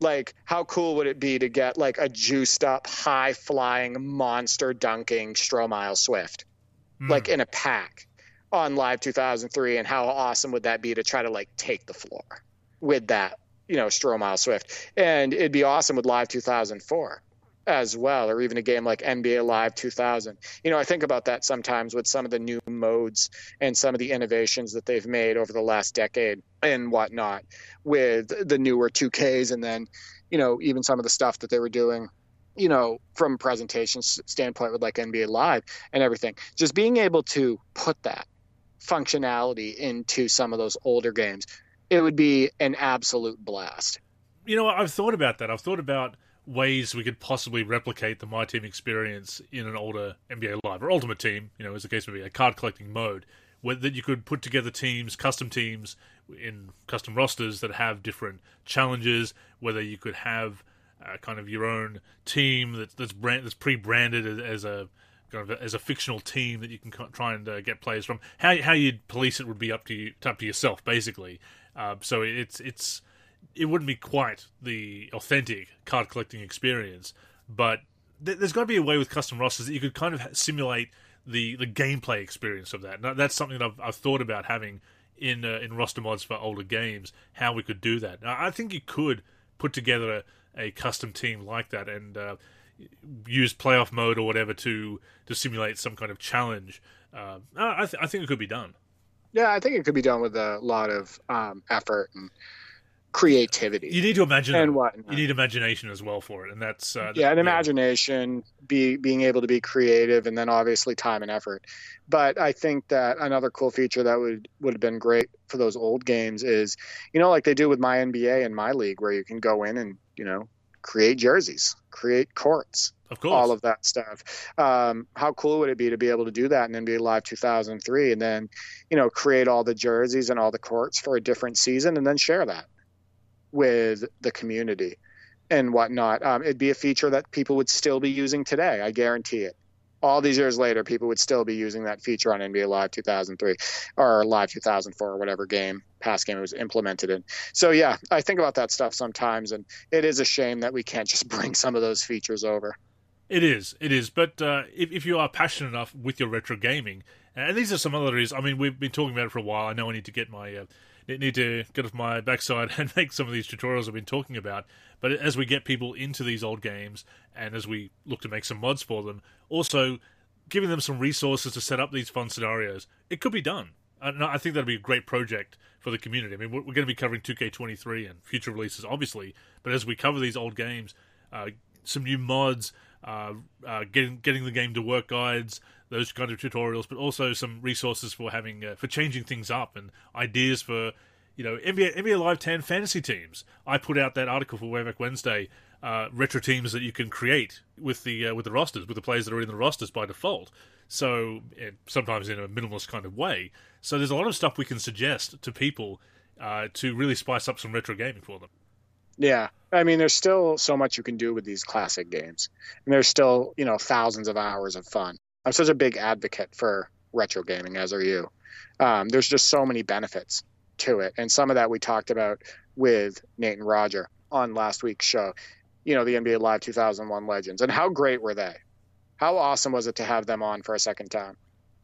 Like, how cool would it be to get like a juiced up, high flying, monster dunking Stromile Swift, mm. like in a pack on Live 2003? And how awesome would that be to try to like take the floor with that, you know, Stromile Swift? And it'd be awesome with Live 2004 as well, or even a game like NBA Live 2000. You know, I think about that sometimes with some of the new modes and some of the innovations that they've made over the last decade and whatnot with the newer 2Ks, and then, you know, even some of the stuff that they were doing. You know, from a presentation standpoint with like NBA Live and everything, just being able to put that functionality into some of those older games, it would be an absolute blast. You know, I've thought about that. I've thought about ways we could possibly replicate the My Team experience in an older NBA Live or Ultimate Team, you know, as the case may be, a card collecting mode, where that you could put together teams, custom teams in custom rosters that have different challenges, whether you could have uh, kind of your own team that's that's brand that's pre-branded as, as a kind of as a fictional team that you can try and uh, get players from. How how you'd police it would be up to you, up to yourself, basically. Uh, so it's it's it wouldn't be quite the authentic card collecting experience, but th- there's got to be a way with custom rosters that you could kind of simulate the the gameplay experience of that. Now, that's something that I've, I've thought about having in uh, in roster mods for older games. How we could do that. Now, I think you could put together a, a custom team like that and uh, use playoff mode or whatever to to simulate some kind of challenge. Uh, I, th- I think it could be done. Yeah, I think it could be done with a lot of um, effort and creativity. You need to imagine and what you need imagination as well for it, and that's uh, yeah, an imagination, be being able to be creative, and then obviously time and effort. But I think that another cool feature that would would have been great for those old games is, you know, like they do with my NBA and my league, where you can go in and you know create jerseys, create courts, of course, all of that stuff. Um, how cool would it be to be able to do that in NBA Live 2003, and then, you know, create all the jerseys and all the courts for a different season, and then share that with the community and whatnot. Um, it'd be a feature that people would still be using today. I guarantee it. All these years later, people would still be using that feature on NBA Live 2003 or Live 2004 or whatever game, past game it was implemented in. So, yeah, I think about that stuff sometimes, and it is a shame that we can't just bring some of those features over. It is, it is. But uh, if, if you are passionate enough with your retro gaming, and these are some other areas, I mean, we've been talking about it for a while. I know I need to get my. Uh, need to get off my backside and make some of these tutorials I've been talking about. But as we get people into these old games and as we look to make some mods for them, also giving them some resources to set up these fun scenarios, it could be done. And I think that'd be a great project for the community. I mean, we're, going to be covering 2K23 and future releases, obviously, but as we cover these old games, uh, some new mods, uh, uh, getting getting the game to work guides, those kind of tutorials, but also some resources for having uh, for changing things up and ideas for you know NBA NBA Live 10 fantasy teams. I put out that article for Wayback Wednesday, uh, retro teams that you can create with the uh, with the rosters with the players that are in the rosters by default. So sometimes in a minimalist kind of way. So there's a lot of stuff we can suggest to people uh, to really spice up some retro gaming for them. Yeah. I mean, there's still so much you can do with these classic games. And there's still, you know, thousands of hours of fun. I'm such a big advocate for retro gaming, as are you. Um, there's just so many benefits to it. And some of that we talked about with Nate and Roger on last week's show, you know, the NBA Live 2001 Legends. And how great were they? How awesome was it to have them on for a second time?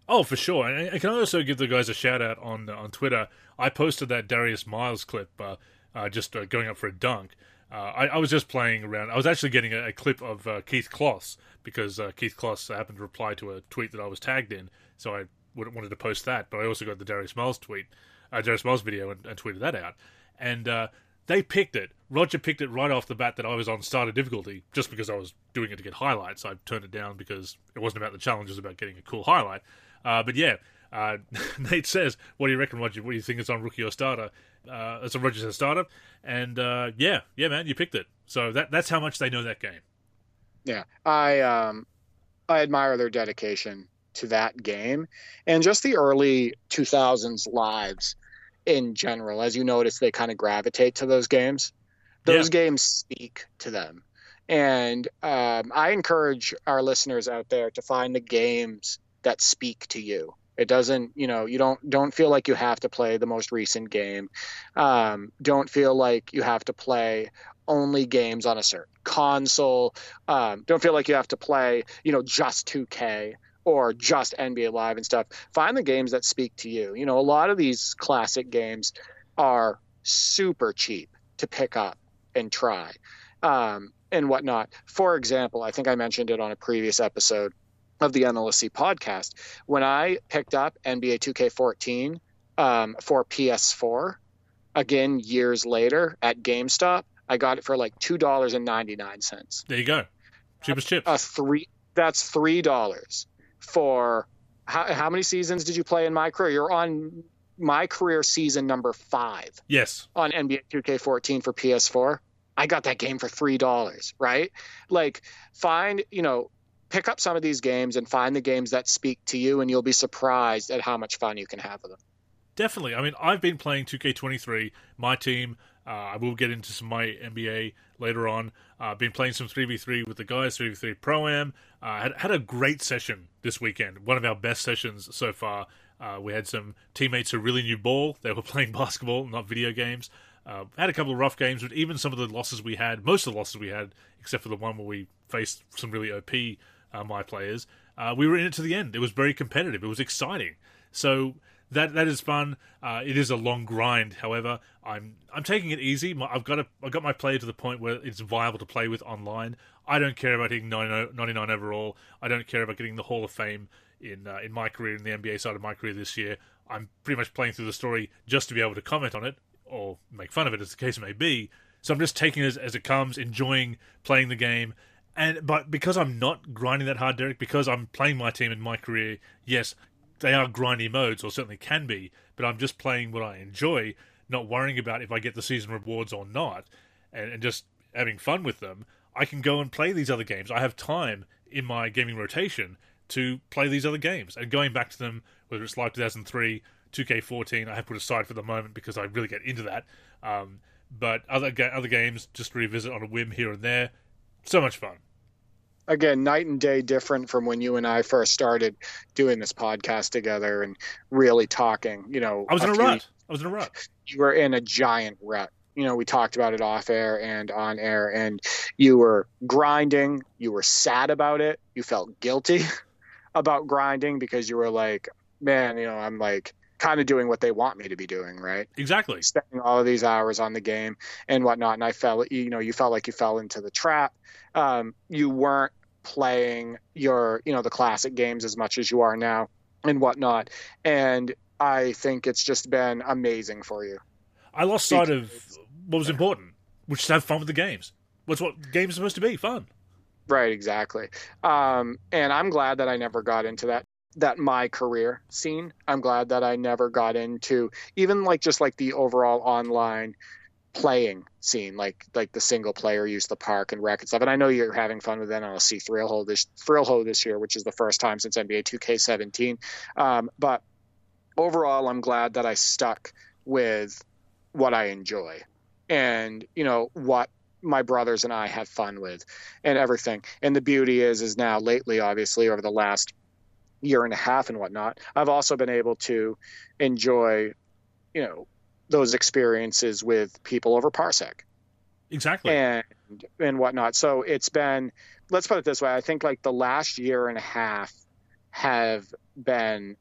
Oh, for sure. And can I also give the guys a shout out on on Twitter. I posted that Darius Miles clip uh, uh, just uh, going up for a dunk. Uh, I, I, was just playing around. I was actually getting a, a clip of uh, Keith Closs because uh, Keith Closs happened to reply to a tweet that I was tagged in, so I wanted to post that. But I also got the Darius Miles tweet, uh, Darius Miles video, and, and, tweeted that out. And they picked it. Roger picked it right off the bat that I was on starter difficulty just because I was doing it to get highlights. I turned it down because it wasn't about the challenge; it was about getting a cool highlight. but yeah, uh, Nate says, "What do you reckon, Roger? What do you think it's on rookie or starter?" Uh, it's a Roger a starter, and uh, yeah, yeah, man, you picked it. So that that's how much they know that game. Yeah, I um, I admire their dedication to that game, and just the early 2000s lives in general. As you notice, they kind of gravitate to those games. Those yeah. games speak to them And um, I encourage our listeners out there to find the games that speak to you. It doesn't, you know, you don't don't feel like you have to play the most recent game. Um, don't feel like you have to play only games on a certain console. Um, don't feel like you have to play, you know, just 2K or just NBA Live and stuff. Find the games that speak to you. You know, a lot of these classic games are super cheap to pick up and try um, and whatnot. For example, I think I mentioned it on a previous episode of the NLSC podcast. When I picked up NBA 2K14 um, for PS4, again years later at GameStop, I got it for like two dollars and ninety nine cents. There you go, cheapest chips. A three. That's three dollars for how, how many seasons did you play in my career? You're on my career season number five. Yes. On NBA 2K14 for PS4. I got that game for three dollars, right? Like, find you know, pick up some of these games and find the games that speak to you, and you'll be surprised at how much fun you can have with them. Definitely. I mean, I've been playing 2K23. My team. Uh, I will get into some my NBA later on. Uh, been playing some 3v3 with the guys, 3v3 Pro Am. Uh, had, had a great session this weekend. One of our best sessions so far. Uh, we had some teammates who really knew ball. They were playing basketball, not video games. Uh, had a couple of rough games, but even some of the losses we had, most of the losses we had, except for the one where we faced some really OP uh, my players, uh, we were in it to the end. It was very competitive. It was exciting. So that that is fun. Uh, it is a long grind. However, I'm I'm taking it easy. I've got a, I've got my player to the point where it's viable to play with online. I don't care about hitting 99 overall. I don't care about getting the Hall of Fame in uh, in my career in the NBA side of my career this year. I'm pretty much playing through the story just to be able to comment on it or make fun of it, as the case may be. So I'm just taking it as, as it comes, enjoying playing the game. And but because I'm not grinding that hard, Derek, because I'm playing my team in my career, yes, they are grindy modes, or certainly can be. But I'm just playing what I enjoy, not worrying about if I get the season rewards or not, and, and just having fun with them. I can go and play these other games. I have time in my gaming rotation to play these other games, and going back to them, whether it's Live 2003, 2K14, I have put aside for the moment because I really get into that. Um, but other ga- other games, just revisit on a whim here and there. So much fun again night and day different from when you and I first started doing this podcast together and really talking. You know, I was in a, a rut. I was in a rut. You were in a giant rut. You know, we talked about it off air and on air, and you were grinding. You were sad about it. You felt guilty about grinding because you were like, man, you know, I'm like kind of doing what they want me to be doing, right? Exactly. Spending all of these hours on the game and whatnot. And I felt, you know, you felt like you fell into the trap. Um, you weren't playing your, you know, the classic games as much as you are now and whatnot. And I think it's just been amazing for you. I lost sight of what was important, which is to have fun with the games. What's what games are supposed to be? Fun. Right, exactly. Um, and I'm glad that I never got into that that my career scene. I'm glad that I never got into even like just like the overall online playing scene, like like the single player use the park and rec and stuff. And I know you're having fun with NLC Thrillho this Thrillho this year, which is the first time since NBA 2K17. Um, but overall, I'm glad that I stuck with what I enjoy and you know what my brothers and I have fun with and everything. And the beauty is, is now lately, obviously, over the last year and a half and whatnot, I've also been able to enjoy, you know, those experiences with people over Parsec. Exactly. And and whatnot. So it's been let's put it this way. I think like the last year and a half have been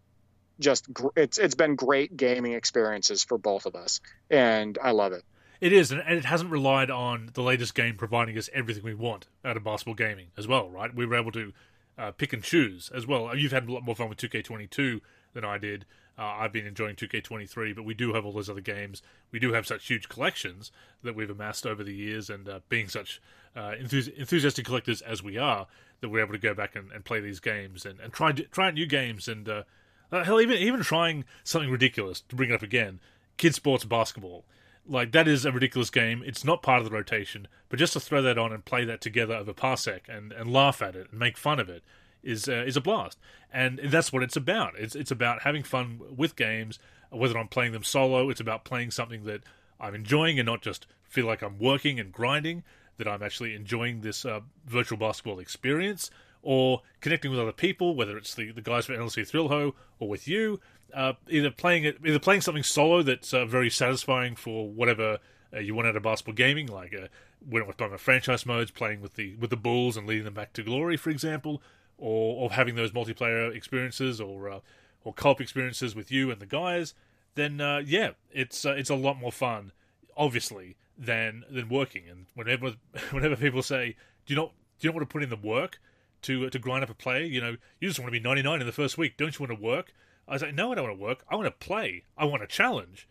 just it's it's been great gaming experiences for both of us, and I love it. It is, and it hasn't relied on the latest game providing us everything we want out of basketball gaming as well, right? We were able to uh, pick and choose as well. You've had a lot more fun with 2K22 than I did. Uh, I've been enjoying 2K23, but we do have all those other games. We do have such huge collections that we've amassed over the years, and uh, being such uh, enthus- enthusiastic collectors as we are, that we're able to go back and, and play these games and, and try try new games and uh, uh, hell, even even trying something ridiculous to bring it up again, kid sports basketball. Like that is a ridiculous game. It's not part of the rotation, but just to throw that on and play that together over Parsec and, and laugh at it and make fun of it is uh, is a blast, and that's what it's about. It's it's about having fun with games, whether I'm playing them solo. It's about playing something that I'm enjoying and not just feel like I'm working and grinding. that I'm actually enjoying this uh, virtual basketball experience or connecting with other people, whether it's the, the guys from LC Thrillho or with you, uh, either playing it, either playing something solo that's uh, very satisfying for whatever uh, you want out of basketball gaming, like uh, when we're playing about franchise modes, playing with the with the Bulls and leading them back to glory, for example, or, having those multiplayer experiences or uh, or co-op experiences with you and the guys, then uh, yeah, it's uh, it's a lot more fun, obviously, than than working. And whenever whenever people say, "Do you not do you not want to put in the work to to grind up a player?" You know, you just want to be 99 in the first week. Don't you want to work? I was like, no, I don't want to work. I want to play. I want a challenge,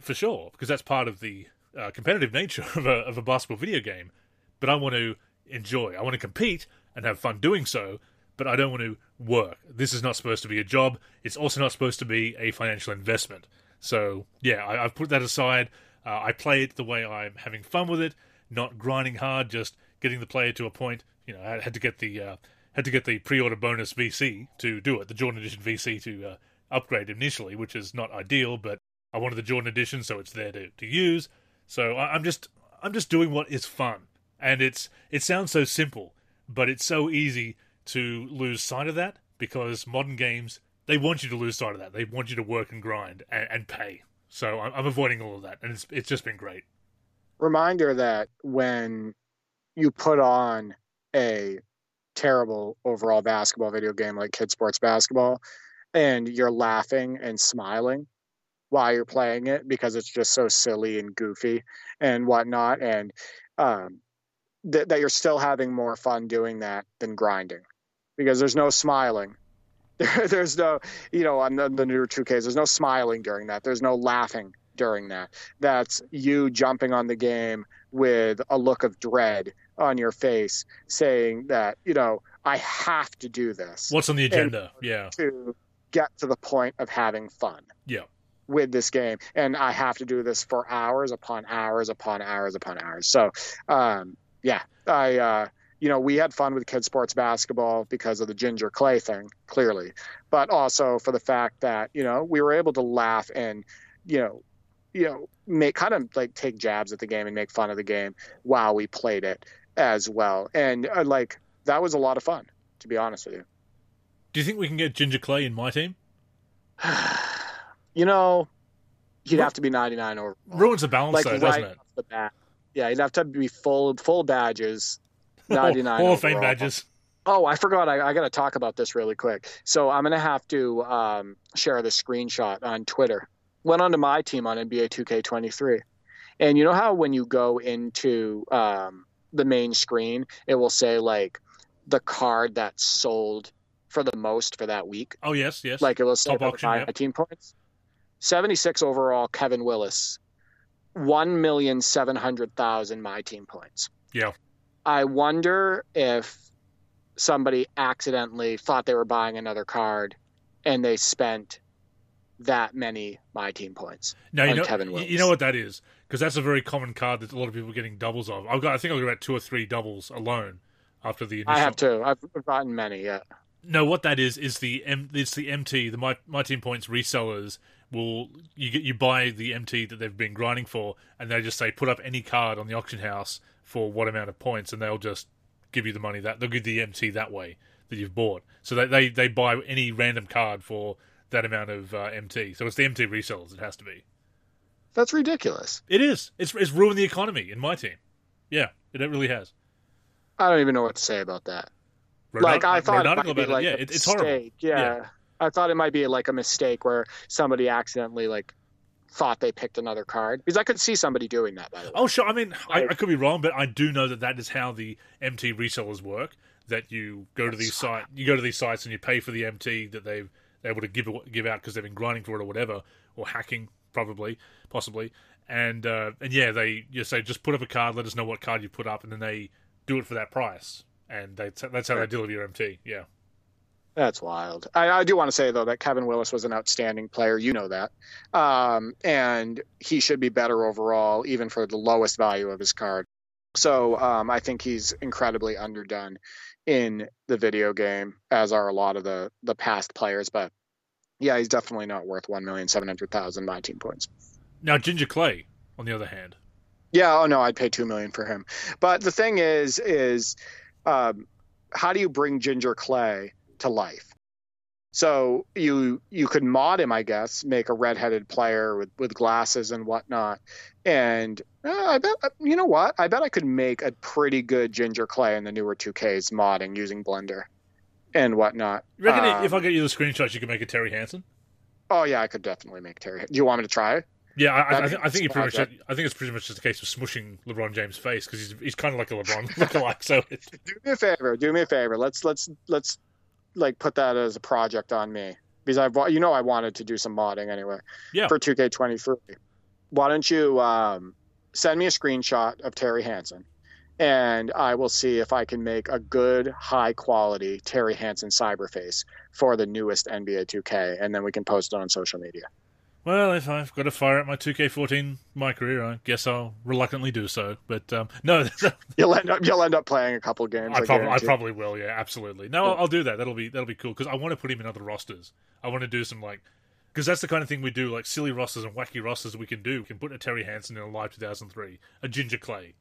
for sure, because that's part of the uh, competitive nature of a, of a basketball video game. But I want to enjoy. I want to compete and have fun doing so. But I don't want to work. This is not supposed to be a job. It's also not supposed to be a financial investment. So yeah, I, have put that aside. Uh, I play it the way I'm having fun with it, not grinding hard, just getting the player to a point. You know, I had to get the uh, had to get the pre-order bonus VC to do it, the Jordan Edition VC to uh, upgrade initially, which is not ideal, but I wanted the Jordan Edition, so it's there to, to use. So I, I'm just I'm just doing what is fun, and it's it sounds so simple, but it's so easy to lose sight of that because modern games they want you to lose sight of that. They want you to work and grind and, and pay. So I'm, I'm avoiding all of that, and it's it's just been great. Reminder that when you put on a terrible overall basketball video game like Kid Sports Basketball, and you're laughing and smiling while you're playing it because it's just so silly and goofy and whatnot, and um, th- that you're still having more fun doing that than grinding because there's no smiling. there's no, you know, on the, the newer 2Ks, there's no smiling during that. There's no laughing during that. That's you jumping on the game with a look of dread on your face, saying that, you know, I have to do this. What's on the agenda? Yeah. To get to the point of having fun. Yeah with this game, and I have to do this for hours upon hours upon hours upon hours. So, um, yeah, I, uh, you know, we had fun with kid sports basketball because of the ginger clay thing, clearly, but also for the fact that you know we were able to laugh and, you know, you know, make kind of like take jabs at the game and make fun of the game while we played it as well, and uh, like that was a lot of fun, to be honest with you. Do you think we can get ginger clay in my team? you know, you'd have to be 99 or ruins the balance, like, though, doesn't it? The bat. Yeah, you'd have to be full full badges, 99 Hall of Fame badges. Oh, I forgot. I, I got to talk about this really quick. So I'm going to have to um, share the screenshot on Twitter. Went onto my team on NBA 2K23, and you know how when you go into um, the main screen, it will say like the card that sold for the most for that week. Oh yes, yes. Like it will say Top my team points. 76 overall, Kevin Willis. 1,700,000 my team points. Yeah. I wonder if somebody accidentally thought they were buying another card and they spent that many my team points. Now you know Kevin you know what that is because that's a very common card that a lot of people are getting doubles of. I've got I think I've got about two or three doubles alone after the initial. I have too. I've gotten many. Yeah. No, what that is is the M, it's the MT the my my team points resellers will you get you buy the MT that they've been grinding for, and they just say put up any card on the auction house for what amount of points, and they'll just give you the money that they'll give the MT that way that you've bought. So they they, they buy any random card for that amount of uh, MT. So it's the MT resellers. It has to be. That's ridiculous. It is. It's it's ruined the economy in my team. Yeah, it, it really has. I don't even know what to say about that. like I thought, it might be like it. yeah, it's horrible. Yeah. yeah. I thought it might be like a mistake where somebody accidentally like thought they picked another card because I could see somebody doing that. By the way. Oh, sure. I mean, I, I, could be wrong, but I do know that that is how the MT resellers work. That you go to these sites, you go to these sites, and you pay for the MT that they've they're able to give give out because they've been grinding for it or whatever, or hacking probably, possibly. And uh, and yeah, they you say just put up a card, let us know what card you put up, and then they do it for that price, and they, that's how they deal with your MT. Yeah. That's wild. I, I, do want to say though that Kevin Willis was an outstanding player. You know that, um, and he should be better overall, even for the lowest value of his card. So um, I think he's incredibly underdone in the video game, as are a lot of the the past players. But yeah, he's definitely not worth one million seven hundred thousand nineteen points. Now Ginger Clay, on the other hand, Yeah, oh no, I'd pay two million for him. But the thing is, is um, how do you bring Ginger Clay to life? So you you could mod him, I guess, make a redheaded player with, with glasses and whatnot. And uh, I bet uh, you know what? I bet I could make a pretty good Ginger Clay in the newer 2Ks modding using Blender and whatnot. You reckon um, if I get you the screenshots, you could make a Terry Hansen? Oh yeah, I could definitely make Terry. Do you want me to try it? Yeah, I, I, I think you pretty much. I think it's pretty much just a case of smushing LeBron James' face because he's he's kind of like a LeBron lookalike. So do me a favor. Do me a favor. Let's let's let's like put that as a project on me because I've you know I wanted to do some modding anyway. Yeah. For 2K23, why don't you um, send me a screenshot of Terry Hansen, and I will see if I can make a good high quality Terry Hansen cyberface for the newest NBA 2K, and then we can post it on social media. Well, if I've got to fire up my 2K14 my career, I guess I'll reluctantly do so. But um, no, you'll end up you'll end up playing a couple games. I, I probably, I probably will. Yeah, absolutely. No, I'll, I'll, do that. That'll be that'll be cool because I want to put him in other rosters. I want to do some like because that's the kind of thing we do, like silly rosters and wacky rosters we can do. We can put a Terry Hansen in a live 2003, a Ginger Clay.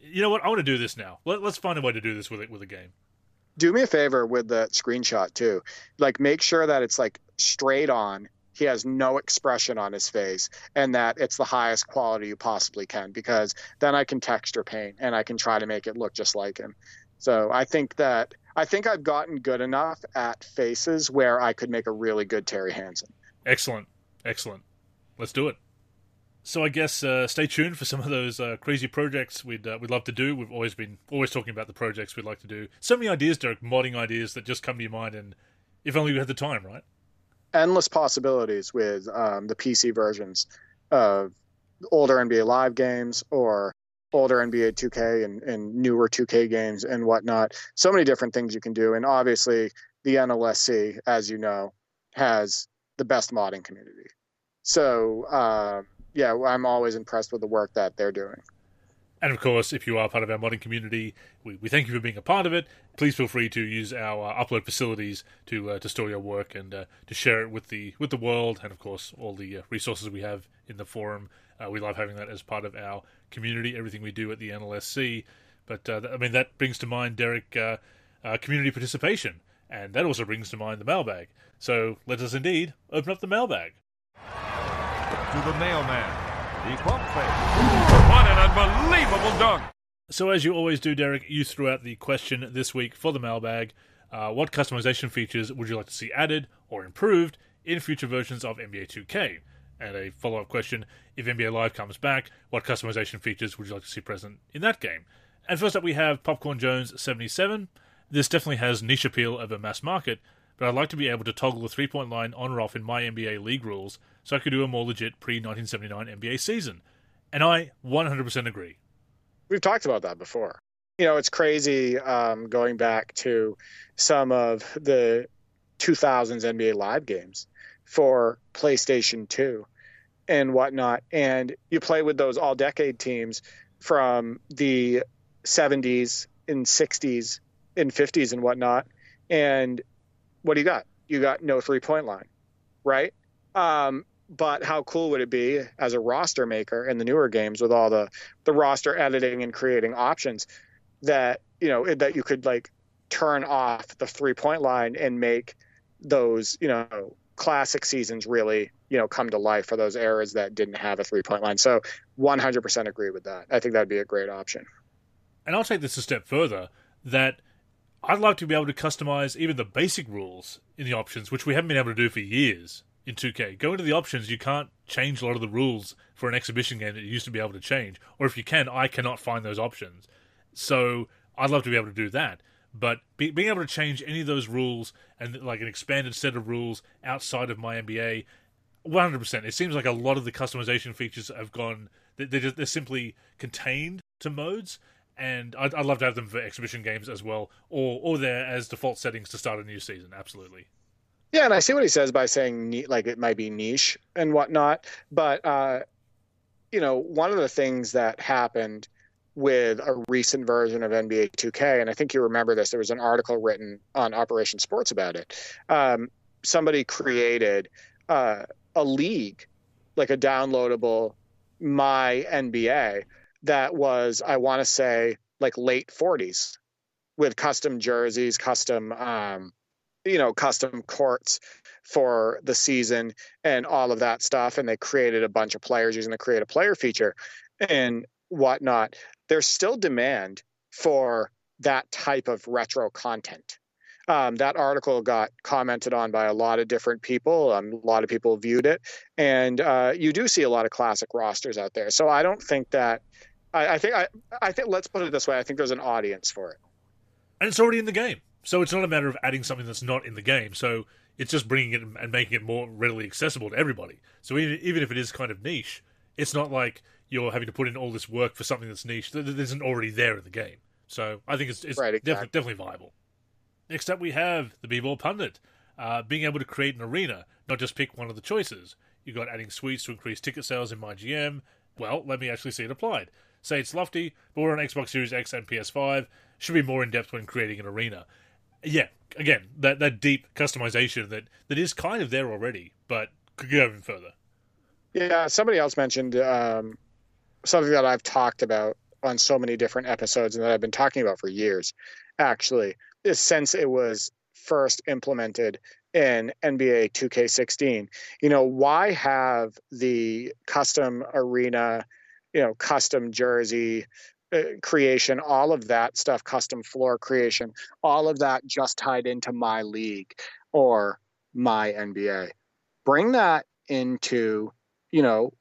You know what? I want to do this now. Let, let's find a way to do this with it with a game. Do me a favor with the screenshot too. Like, make sure that it's like straight on he has no expression on his face and that it's the highest quality you possibly can because then I can texture paint and I can try to make it look just like him. So I think that I think I've gotten good enough at faces where I could make a really good Terry Hansen. Excellent. Excellent. Let's do it. So I guess uh, stay tuned for some of those uh, crazy projects we'd uh, we'd love to do. We've always been always talking about the projects we'd like to do. So many ideas, Derek, modding ideas that just come to your mind, and if only we had the time, right? Endless possibilities with um, the PC versions of older NBA Live games or older NBA 2K and, and newer 2K games and whatnot. So many different things you can do. And obviously, the NLSC, as you know, has the best modding community. So, uh, yeah, I'm always impressed with the work that they're doing. And of course, if you are part of our modding community, we, we thank you for being a part of it. Please feel free to use our uh, upload facilities to uh, to store your work and uh, to share it with the with the world, and of course, all the uh, resources we have in the forum. Uh, we love having that as part of our community. Everything we do at the NLSC, but uh, I mean that brings to mind Derek community participation, and that also brings to mind the mailbag. So let us indeed open up the mailbag. To the mailman. He pump fake. What an unbelievable dunk! So, as you always do, Derek, you threw out the question this week for the mailbag. Uh, what customization features would you like to see added or improved in future versions of NBA 2K? And a follow up question if NBA Live comes back, what customization features would you like to see present in that game? And first up, we have Popcorn Jones 77. This definitely has niche appeal over mass market, but I'd like to be able to toggle the three point line on or off in my NBA league rules so I could do a more legit pre 1979 NBA season. And I 100% agree. We've talked about that before. You know, it's crazy um, going back to some of the 2000s NBA Live games for PlayStation 2 and whatnot. And you play with those all decade teams from the 70s and 60s and 50s and whatnot. And what do you got? You got no three point line, right? Um, but how cool would it be as a roster maker in the newer games with all the the roster editing and creating options that you know that you could like turn off the three point line and make those you know classic seasons really you know come to life for those eras that didn't have a three point line. So 100% agree with that. I think that'd be a great option. And i'll take this a step further that I'd like to be able to customize even the basic rules in the options, which we haven't been able to do for years in 2K. Go into the options, you can't change a lot of the rules for an exhibition game that you used to be able to change. Or if you can, I cannot find those options. So I'd love to be able to do that. But be, being able to change any of those rules and like an expanded set of rules outside of my NBA, 100%. It seems like a lot of the customization features have gone, they're, just, they're simply contained to modes and I'd, I'd, love to have them for exhibition games as well, or or there as default settings to start a new season. Absolutely. Yeah, and I see what he says by saying like it might be niche and whatnot, but uh, you know, one of the things that happened with a recent version of NBA 2K, and I think you remember this. There was an article written on Operation Sports about it. Um, somebody created uh, a league, like a downloadable My NBA, that was, I want to say, like late 40s with custom jerseys, custom, um, you know, custom courts for the season and all of that stuff. And they created a bunch of players using the create a player feature and whatnot. There's still demand for that type of retro content. Um, that article got commented on by a lot of different people. Um, a lot of people viewed it, and uh, you do see a lot of classic rosters out there. So I don't think that. I, I think I, I think let's put it this way. I think there's an audience for it, and it's already in the game. So it's not a matter of adding something that's not in the game. So it's just bringing it and making it more readily accessible to everybody. So even even if it is kind of niche, it's not like you're having to put in all this work for something that's niche that isn't already there in the game. So I think it's, it's right, exactly. def- definitely viable. Next up, we have the B-Ball Pundit. Uh, being able to create an arena, not just pick one of the choices. You got adding suites to increase ticket sales in my GM. Well, let me actually see it applied. Say it's lofty, but we're on Xbox Series X and PS5. Should be more in depth when creating an arena. Yeah, again, that that deep customization that, that is kind of there already, but could go even further. Yeah, somebody else mentioned um, something that I've talked about on so many different episodes and that I've been talking about for years, actually, since it was first implemented in NBA 2K16. You know, why have the custom arena, you know, custom jersey creation, all of that stuff, custom floor creation, all of that just tied into my league or my NBA? Bring that into, you know,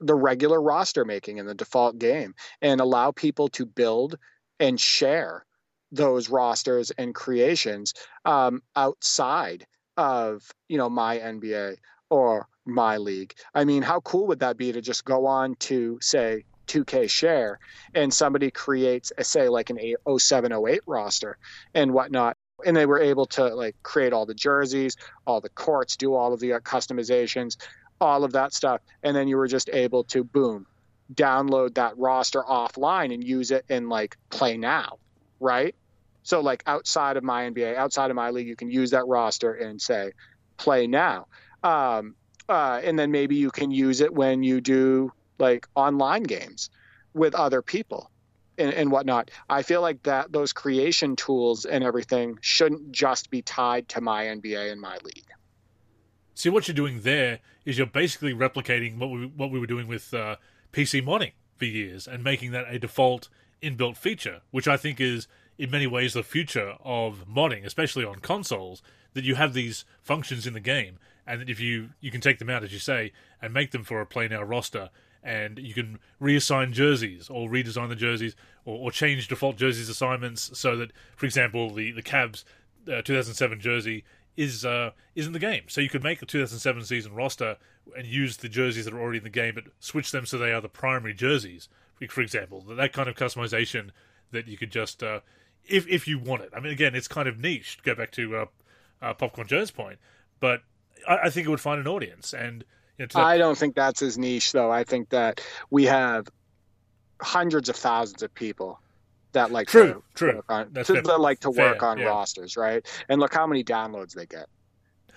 the regular roster making in the default game and allow people to build and share those rosters and creations um, outside of you know my NBA or my league. I mean, how cool would that be to just go on to say 2K share and somebody creates a say like an 0708 roster and whatnot and they were able to like create all the jerseys, all the courts, do all of the customizations, all of that stuff, and then you were just able to boom download that roster offline and use it in like play now, right? So like outside of my NBA, outside of my league, you can use that roster and say play now. Um, uh, and then maybe you can use it when you do like online games with other people and, and, whatnot. I feel like that those creation tools and everything shouldn't just be tied to my NBA and my league. See what you're doing there is you're basically replicating what we what we were doing with uh, PC modding for years and making that a default inbuilt feature, which I think is in many ways the future of modding, especially on consoles. That you have these functions in the game, and that if you you can take them out, as you say, and make them for a play now roster, and you can reassign jerseys or redesign the jerseys or, or change default jerseys assignments so that, for example, the the Cavs uh, 2007 jersey is uh, is in the game. So you could make a 2007 season roster and use the jerseys that are already in the game, but switch them so they are the primary jerseys. For example, that kind of customization that you could just, uh, if if you want it. I mean, again, it's kind of niche. To Go back to uh, uh, Popcorn Joe's point, but I, I, think it would find an audience. And you know, I don't think that's his niche, though. I think that we have hundreds of thousands of people that like true, to true. On, that like to work on yeah. rosters, right? And look how many downloads they get.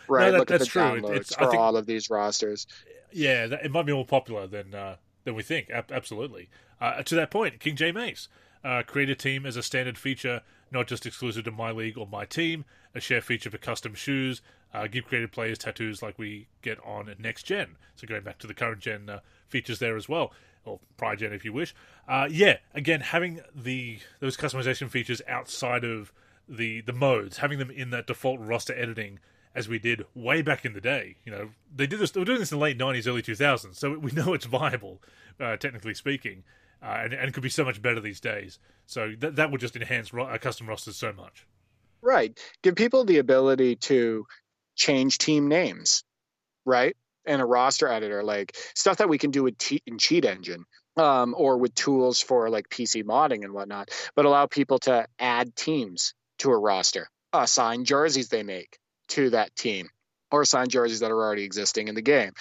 Right, no, that, look at the true. downloads it's, for think, all of these rosters. Yeah, that, it might be more popular than uh, than we think. A- absolutely. Uh, to that point, King J Mace uh, create a team as a standard feature, not just exclusive to my league or my team. A share feature for custom shoes. Uh, give creative players tattoos like we get on next gen. So going back to the current gen uh, features there as well or prior gen if you wish. Uh, yeah, again, having the those customization features outside of the the modes, having them in that default roster editing as we did way back in the day. You know, they did this. They were doing this in the late '90s, early 2000s, so we know it's viable, uh, technically speaking, uh, and, and could be so much better these days. So that that would just enhance ro- uh, custom rosters so much. Right, give people the ability to change team names, right? and a roster editor, like stuff that we can do with T- in Cheat Engine um, or with tools for like PC modding and whatnot, but allow people to add teams to a roster, assign jerseys they make to that team, or assign jerseys that are already existing in the game.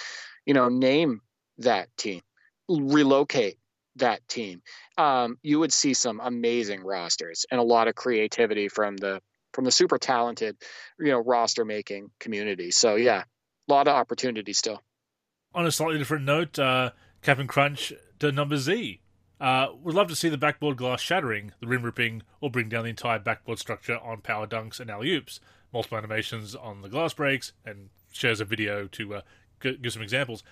You know, name that team, relocate that team. Um, you would see some amazing rosters and a lot of creativity from the from the super talented, you know, roster making community. So yeah, a lot of opportunity still. On a slightly different note, uh, Captain Crunch to number Z Uh, would love to see the backboard glass shattering, the rim ripping, or bring down the entire backboard structure on power dunks and alley oops. Multiple animations on the glass breaks, and shares a video to uh, give some examples.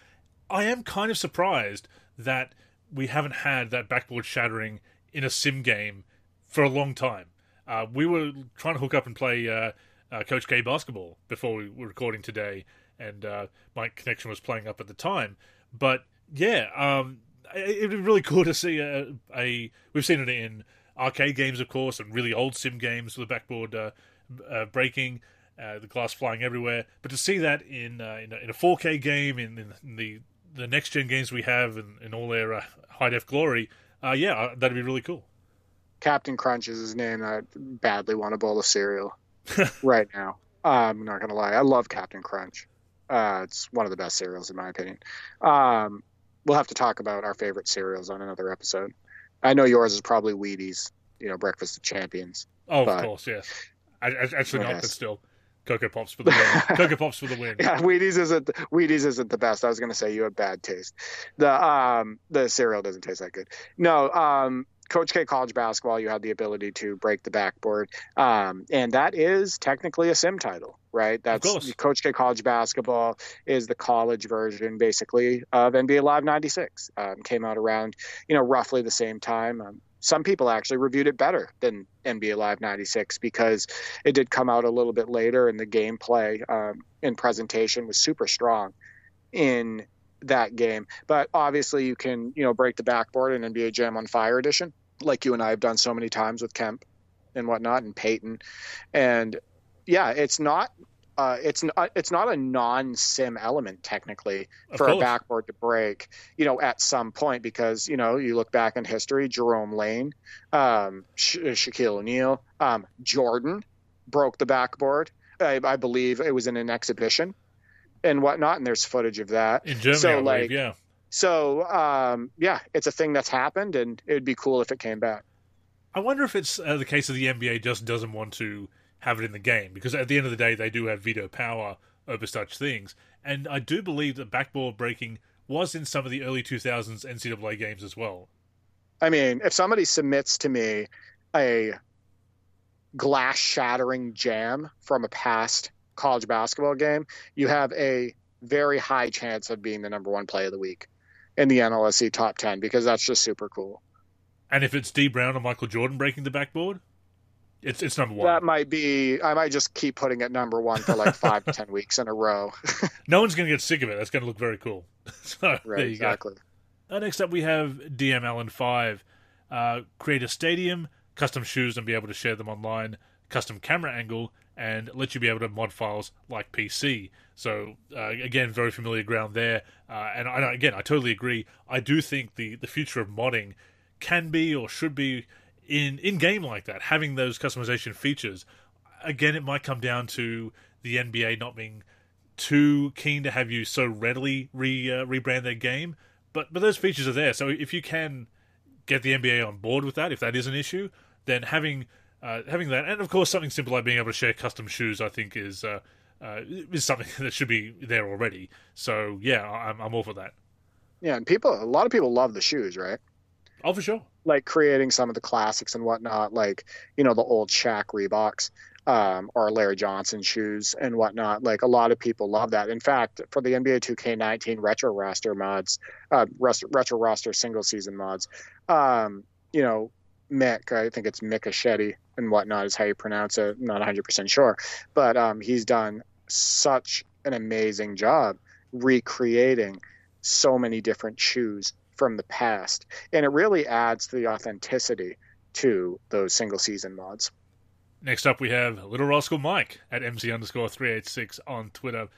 I am kind of surprised that we haven't had that backboard shattering in a sim game for a long time. Uh, we were trying to hook up and play uh, uh, Coach K basketball before we were recording today, and uh, my connection was playing up at the time. But yeah, um, it would be really cool to see a, a, We've seen it in arcade games, of course, and really old sim games with the backboard uh, uh, breaking. the glass flying everywhere, but to see that in in a, in, a, 4K game, in, in the the next gen games we have, in, in all their high def glory, yeah, that'd be really cool. Captain Crunch is his name. I badly want a bowl of cereal right now. I'm not gonna lie. I love Captain Crunch. Uh, it's one of the best cereals in my opinion. Um, we'll have to talk about our favorite cereals on another episode. I know yours is probably Wheaties. You know, Breakfast of Champions. Oh, but, of course, yes. I, I, actually, not, but still. Cocoa Pops for the win. Cocoa Pops for the win. Yeah, Wheaties isn't Wheaties isn't the best. I was going to say you have bad taste. The um the cereal doesn't taste that good. No, um Coach K college basketball, you had the ability to break the backboard, um, and that is technically a sim title, right? That's Coach K college basketball is the college version, basically, of NBA Live '96. Um, came out around, you know, roughly the same time. Um, some people actually reviewed it better than NBA Live 96 because it did come out a little bit later and the gameplay um, and presentation was super strong in that game. But obviously, you can you know break the backboard in NBA Jam on Fire Edition, like you and I have done so many times with Kemp and whatnot, and Peyton, and yeah, it's not. Uh, it's not it's not a non-sim element technically of for course. a backboard to break you know at some point because you know you look back in history Jerome Lane um, Sha- Shaquille O'Neal um, Jordan broke the backboard I, I, believe it was in an exhibition and whatnot, and there's footage of that. In Germany, so, like, yeah. So, um, yeah, it's a thing that's happened, and it would be cool if it came back. I wonder if it's uh, the case of the NBA just doesn't want to have it in the game because at the end of the day, they do have veto power over such things, and I do believe that backboard breaking was in some of the early 2000s NCAA games as well. I mean, if somebody submits to me a glass shattering jam from a past college basketball game, you have a very high chance of being the number one play of the week in the NLSC top 10 because that's just super cool. And if it's Dee Brown or Michael Jordan breaking the backboard, it's it's number one. That might be. I might just keep putting it number one for like five to ten weeks in a row. no one's going to get sick of it. That's going to look very cool. so right, there you exactly. go. Uh, next up, we have DM Allen Five. Uh, create a stadium, custom shoes, and be able to share them online. Custom camera angle, and let you be able to mod files like PC. So uh, again, very familiar ground there. Uh, and again, I totally agree. I do think the the future of modding can be or should be in in game like that, having those customization features. Again, it might come down to the NBA not being too keen to have you so readily re uh, rebrand their game, but but those features are there. So if you can get the NBA on board with that, if that is an issue, then having uh, having that, and of course, something simple like being able to share custom shoes, I think is uh, is something that should be there already. So yeah, I'm, I'm all for that. Yeah, and people, a lot of people love the shoes, right? Oh, for sure. Like creating some of the classics and whatnot, like you know the old Shaq Reeboks um, or Larry Johnson shoes and whatnot. Like a lot of people love that. In fact, for the NBA 2K19 retro roster mods, uh, retro roster single season mods, um, you know, Mick, I think it's Mick Achetti and whatnot is how you pronounce it. I'm not 100% sure. But um, he's done such an amazing job recreating so many different shoes from the past. And it really adds the authenticity to those single season mods. Next up, we have Little Rascal Mike at MC underscore 386 on Twitter.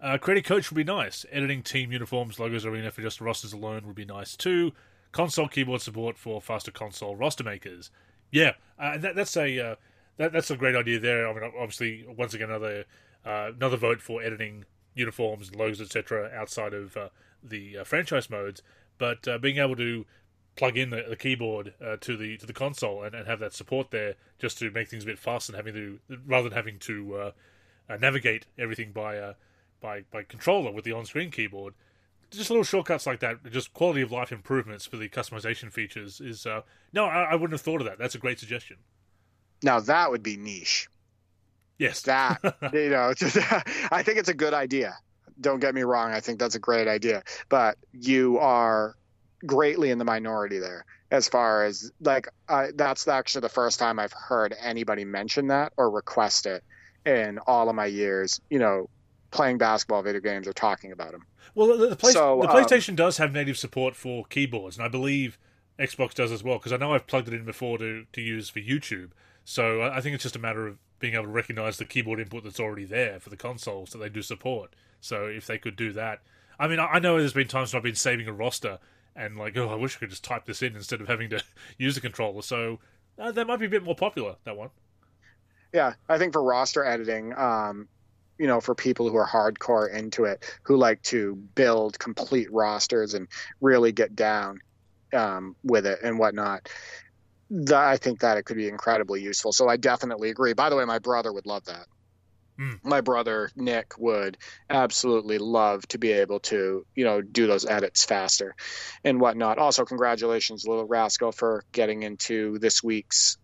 Uh, creating coach would be nice. Editing team uniforms, logos, arena for just rosters alone would be nice too console keyboard support for faster console roster makers. Yeah, uh, that, that's a uh, that, that's a great idea there. I mean, obviously, once again, another uh, another vote for editing uniforms, logos, etc., outside of uh, the uh, franchise modes. But uh, being able to plug in the, the keyboard to the to the console and, and, have that support there, just to make things a bit faster, and having to rather than having to navigate everything by by by controller with the on-screen keyboard, just little shortcuts like that, just quality of life improvements for the customization features is. Uh, no, I, I wouldn't have thought of that. That's a great suggestion. Now that would be niche. Yes, that you know, just, I think it's a good idea. Don't get me wrong. I think that's a great idea, but you are greatly in the minority there as far as like uh, that's actually the first time I've heard anybody mention that or request it in all of my years. You know, playing basketball video games or talking about them. Well, the, the, play, so, the PlayStation um, does have native support for keyboards, and I believe Xbox does as well because I know I've plugged it in before to to use for YouTube. So I think it's just a matter of being able to recognize the keyboard input that's already there for the consoles that they do support. So if they could do that, I mean, I know there's been times when I've been saving a roster and like, oh, I wish I could just type this in instead of having to use the controller. So uh, that might be a bit more popular. That one. Yeah, I think for roster editing, um, you know, for people who are hardcore into it, who like to build complete rosters and really get down um, with it and whatnot, that, I think that it could be incredibly useful. So I definitely agree. By the way, my brother would love that. Mm. My brother Nick would absolutely love to be able to, you know, do those edits faster and whatnot. Also, congratulations, Little Rascal, for getting into this week's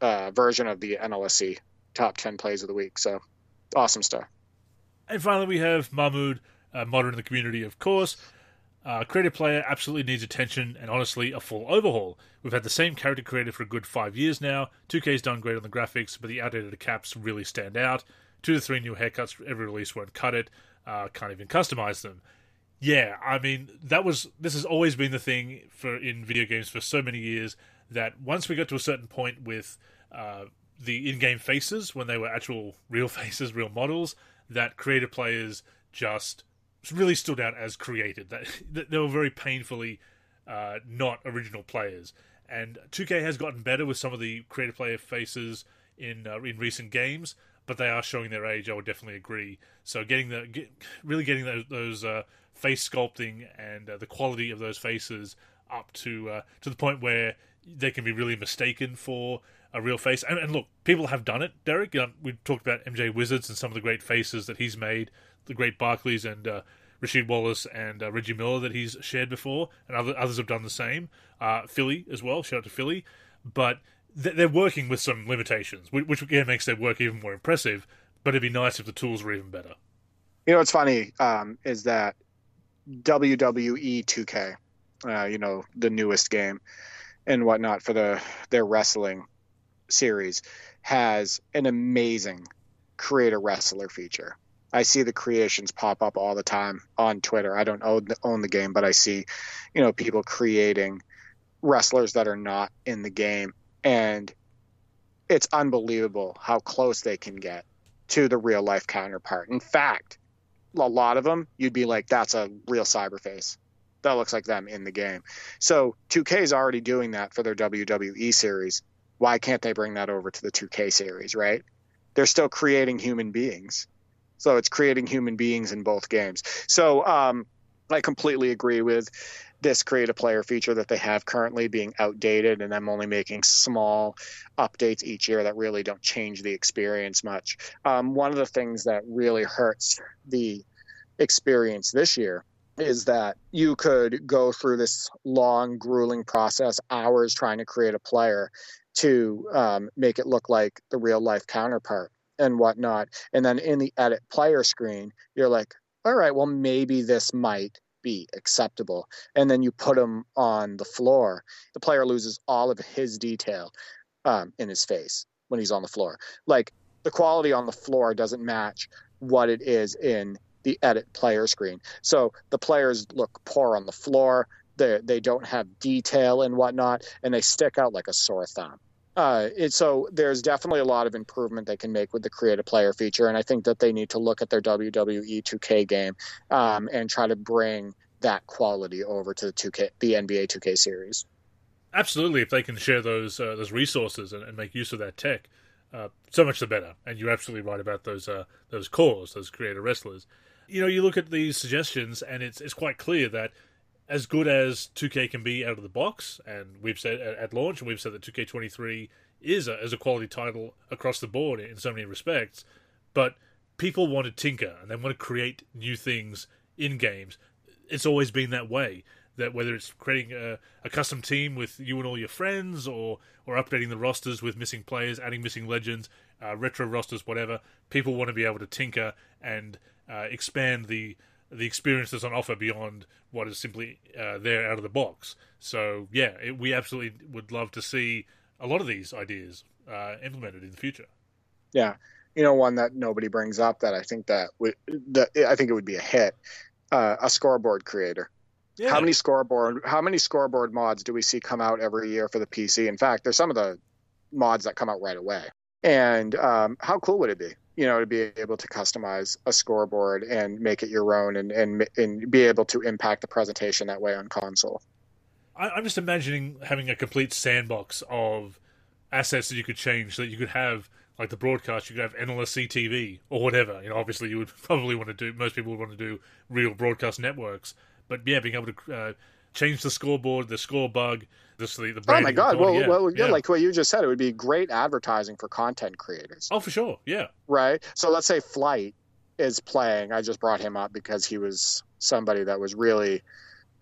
uh, version of the NLSC top 10 plays of the week. So awesome stuff. And finally, we have Mahmoud, uh, modern in the community, of course. Uh, creative player absolutely needs attention and honestly a full overhaul. We've had the same character creator for a good five years now. 2K's done great on the graphics, but the outdated caps really stand out two to three new haircuts for every release won't cut it. Uh, can't even customize them. Yeah, I mean that was this has always been the thing for in video games for so many years that once we got to a certain point with uh, the in-game faces when they were actual real faces, real models, that creative players just really stood out as created. That, they were very painfully uh, not original players. And 2K has gotten better with some of the creative player faces in uh, in recent games, but they are showing their age. I would definitely agree. So getting the get, really getting those, those uh, face sculpting and uh, the quality of those faces up to uh, to the point where they can be really mistaken for a real face. And, and look, people have done it. Derek, you know, we talked about MJ Wizards and some of the great faces that he's made, the great Barkleys and uh, Rasheed Wallace and uh, Reggie Miller that he's shared before, and other, others have done the same. Uh, Philly as well. Shout out to Philly, but they're working with some limitations, which again makes their work even more impressive. But it'd be nice if the tools were even better. You know what's funny um, is that WWE 2K, uh, you know, the newest game and whatnot for the their wrestling series, has an amazing create a wrestler feature. I see the creations pop up all the time on Twitter. I don't own the, own the game, but I see, you know, people creating wrestlers that are not in the game and it's unbelievable how close they can get to the real life counterpart. In fact, a lot of them you'd be like, that's a real cyberface. That looks like them in the game. So 2K is already doing that for their WWE series. Why can't they bring that over to the 2K series, right? They're still creating human beings. So it's creating human beings in both games. So um, I completely agree with this create a player feature that they have currently being outdated and them only making small updates each year that really don't change the experience much. Um, one of the things that really hurts the experience this year is that you could go through this long, grueling process, hours trying to create a player to um, make it look like the real life counterpart and whatnot. And then in the edit player screen, you're like, all right, well, maybe this might be acceptable. And then you put him on the floor, the player loses all of his detail um, in his face when he's on the floor. Like the quality on the floor doesn't match what it is in the edit player screen. So the players look poor on the floor. They they don't have detail and whatnot, and they stick out like a sore thumb. Uh, it, so there's definitely a lot of improvement they can make with the create a player feature, and I think that they need to look at their WWE 2K game um, and try to bring that quality over to the 2K, the NBA 2K series. Absolutely, if they can share those uh, those resources and, and, make use of that tech, uh, so much the better. And you're absolutely right about those uh, those cores, those creator wrestlers. You know, you look at these suggestions, and it's it's quite clear that as good as 2K can be out of the box, and we've said at launch, and we've said that 2K23 is a, is a quality title across the board in so many respects, but people want to tinker and they want to create new things in games. it's always been that way. That whether it's creating a, a custom team with you and all your friends, or or updating the rosters with missing players, adding missing legends, uh, retro rosters, whatever, people want to be able to tinker and uh, expand the the experience that's on offer beyond what is simply uh, there out of the box. So yeah, it, we absolutely would love to see a lot of these ideas uh, implemented in the future. Yeah, you know, one that nobody brings up that I think that would that I think it would be a hit. Uh, a scoreboard creator. Yeah. How many scoreboard how many scoreboard mods do we see come out every year for the PC? In fact, there's some of the mods that come out right away. And um, how cool would it be, you know, to be able to customize a scoreboard and make it your own and and and be able to impact the presentation that way on console? I'm just imagining having a complete sandbox of assets that you could change, so that you could have like the broadcast, you could have NLSC TV or whatever. You know, obviously you would probably want to do. Most people would want to do real broadcast networks, but yeah, being able to uh, change the scoreboard, the score bug, this the the. Oh my god! Well, yeah, well, yeah, yeah. like what you just said, it would be great advertising for content creators, oh for sure, yeah, right? So let's say Flight is playing. I just brought him up because he was somebody that was really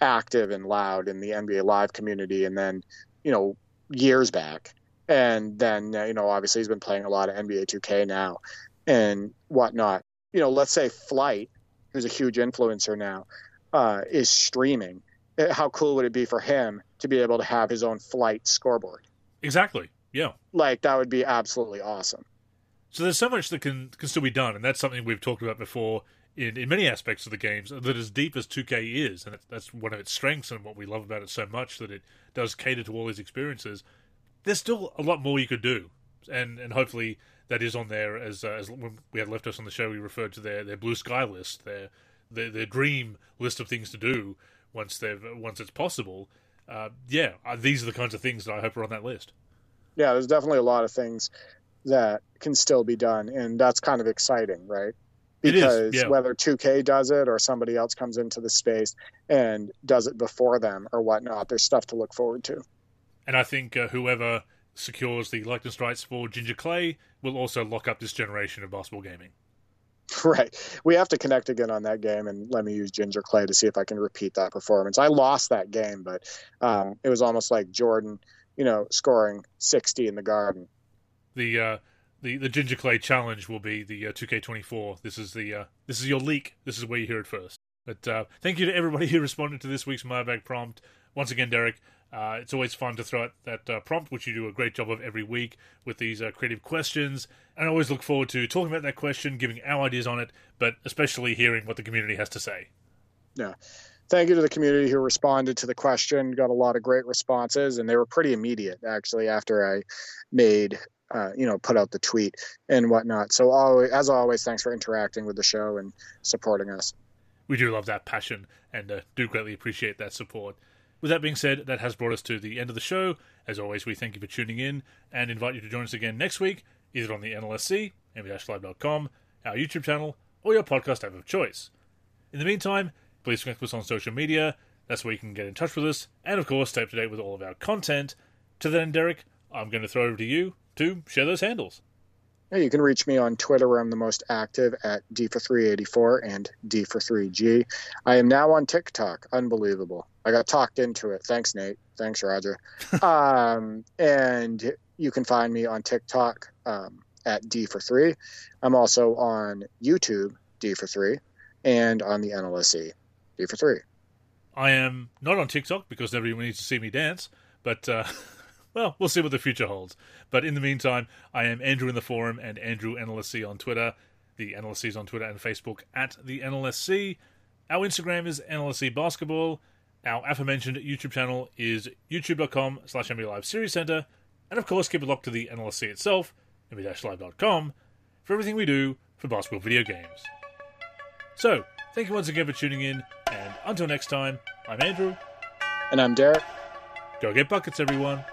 active and loud in the NBA Live community, and then you know years back, and then uh, you know obviously he's been playing a lot of NBA 2K now and whatnot. You know, let's say Flight, who's a huge influencer now, uh, is streaming. Uh, How cool would it be for him to be able to have his own Flight scoreboard? exactly, yeah. Like that would be absolutely awesome. So there's so much that can can still be done, and that's something we've talked about before in, in many aspects of the games. That as deep as 2K is, and that's one of its strengths and what we love about it so much that it does cater to all these experiences. There's still a lot more you could do, and and hopefully that is on there. As uh, as when we had left us on the show, we referred to their their blue sky list, their their, their dream list of things to do once they've once it's possible. Uh, yeah, uh, these are the kinds of things that I hope are on that list. Yeah, there's definitely a lot of things that can still be done, and that's kind of exciting, right? It is, Because yeah. whether 2K does it or somebody else comes into the space and does it before them or whatnot, there's stuff to look forward to. And I think uh, whoever secures the likeness rights for Ginger Clay will also lock up this generation of basketball gaming. Right. We have to connect again on that game and let me use Ginger Clay to see if I can repeat that performance. I lost that game, but um, it was almost like Jordan, you know, scoring 60 in the garden. The uh, the the Ginger Clay challenge will be the uh, 2K24. This is the uh, this is your leak. This is where you hear it first. But uh, thank you to everybody who responded to this week's Mailbag prompt. Once again, Derek, uh, it's always fun to throw out that uh, prompt, which you do a great job of every week with these uh, creative questions. And I always look forward to talking about that question, giving our ideas on it, but especially hearing what the community has to say. Yeah. Thank you to the community who responded to the question. Got a lot of great responses, and they were pretty immediate actually after I made, uh, you know, put out the tweet and whatnot. So, always, as always, thanks for interacting with the show and supporting us. we do love that passion and uh, do greatly appreciate that support. With that being said, that has brought us to the end of the show. As always, we thank you for tuning in and invite you to join us again next week, either on the NLSC, NBA-Live.com, our YouTube channel, or your podcast app of choice. In the meantime, please connect with us on social media. That's where you can get in touch with us, and of course, stay up to date with all of our content. To then, Derek, I'm going to throw over to you to share those handles. You can reach me on Twitter where I'm the most active at D for 384 and D for 3G. I am now on TikTok. Unbelievable. I got talked into it. Thanks, Nate. Thanks, Roger. um, and you can find me on TikTok um, at D for 3. I'm also on YouTube, D for 3, and on the NLSC, D for 3. I am not on TikTok because nobody needs to see me dance, but uh, well, we'll see what the future holds. But in the meantime, I am Andrew in the forum and Andrew NLSC on Twitter. The NLSC is on Twitter and Facebook at the NLSC. Our Instagram is NLSC Basketball. Our aforementioned YouTube channel is youtube.com slash Live Series Center. And of course, keep it locked to the NLSC itself, NBA-Live.com, for everything we do for basketball video games. So, thank you once again for tuning in, and until next time, I'm Andrew. And I'm Derek. Go get buckets, everyone.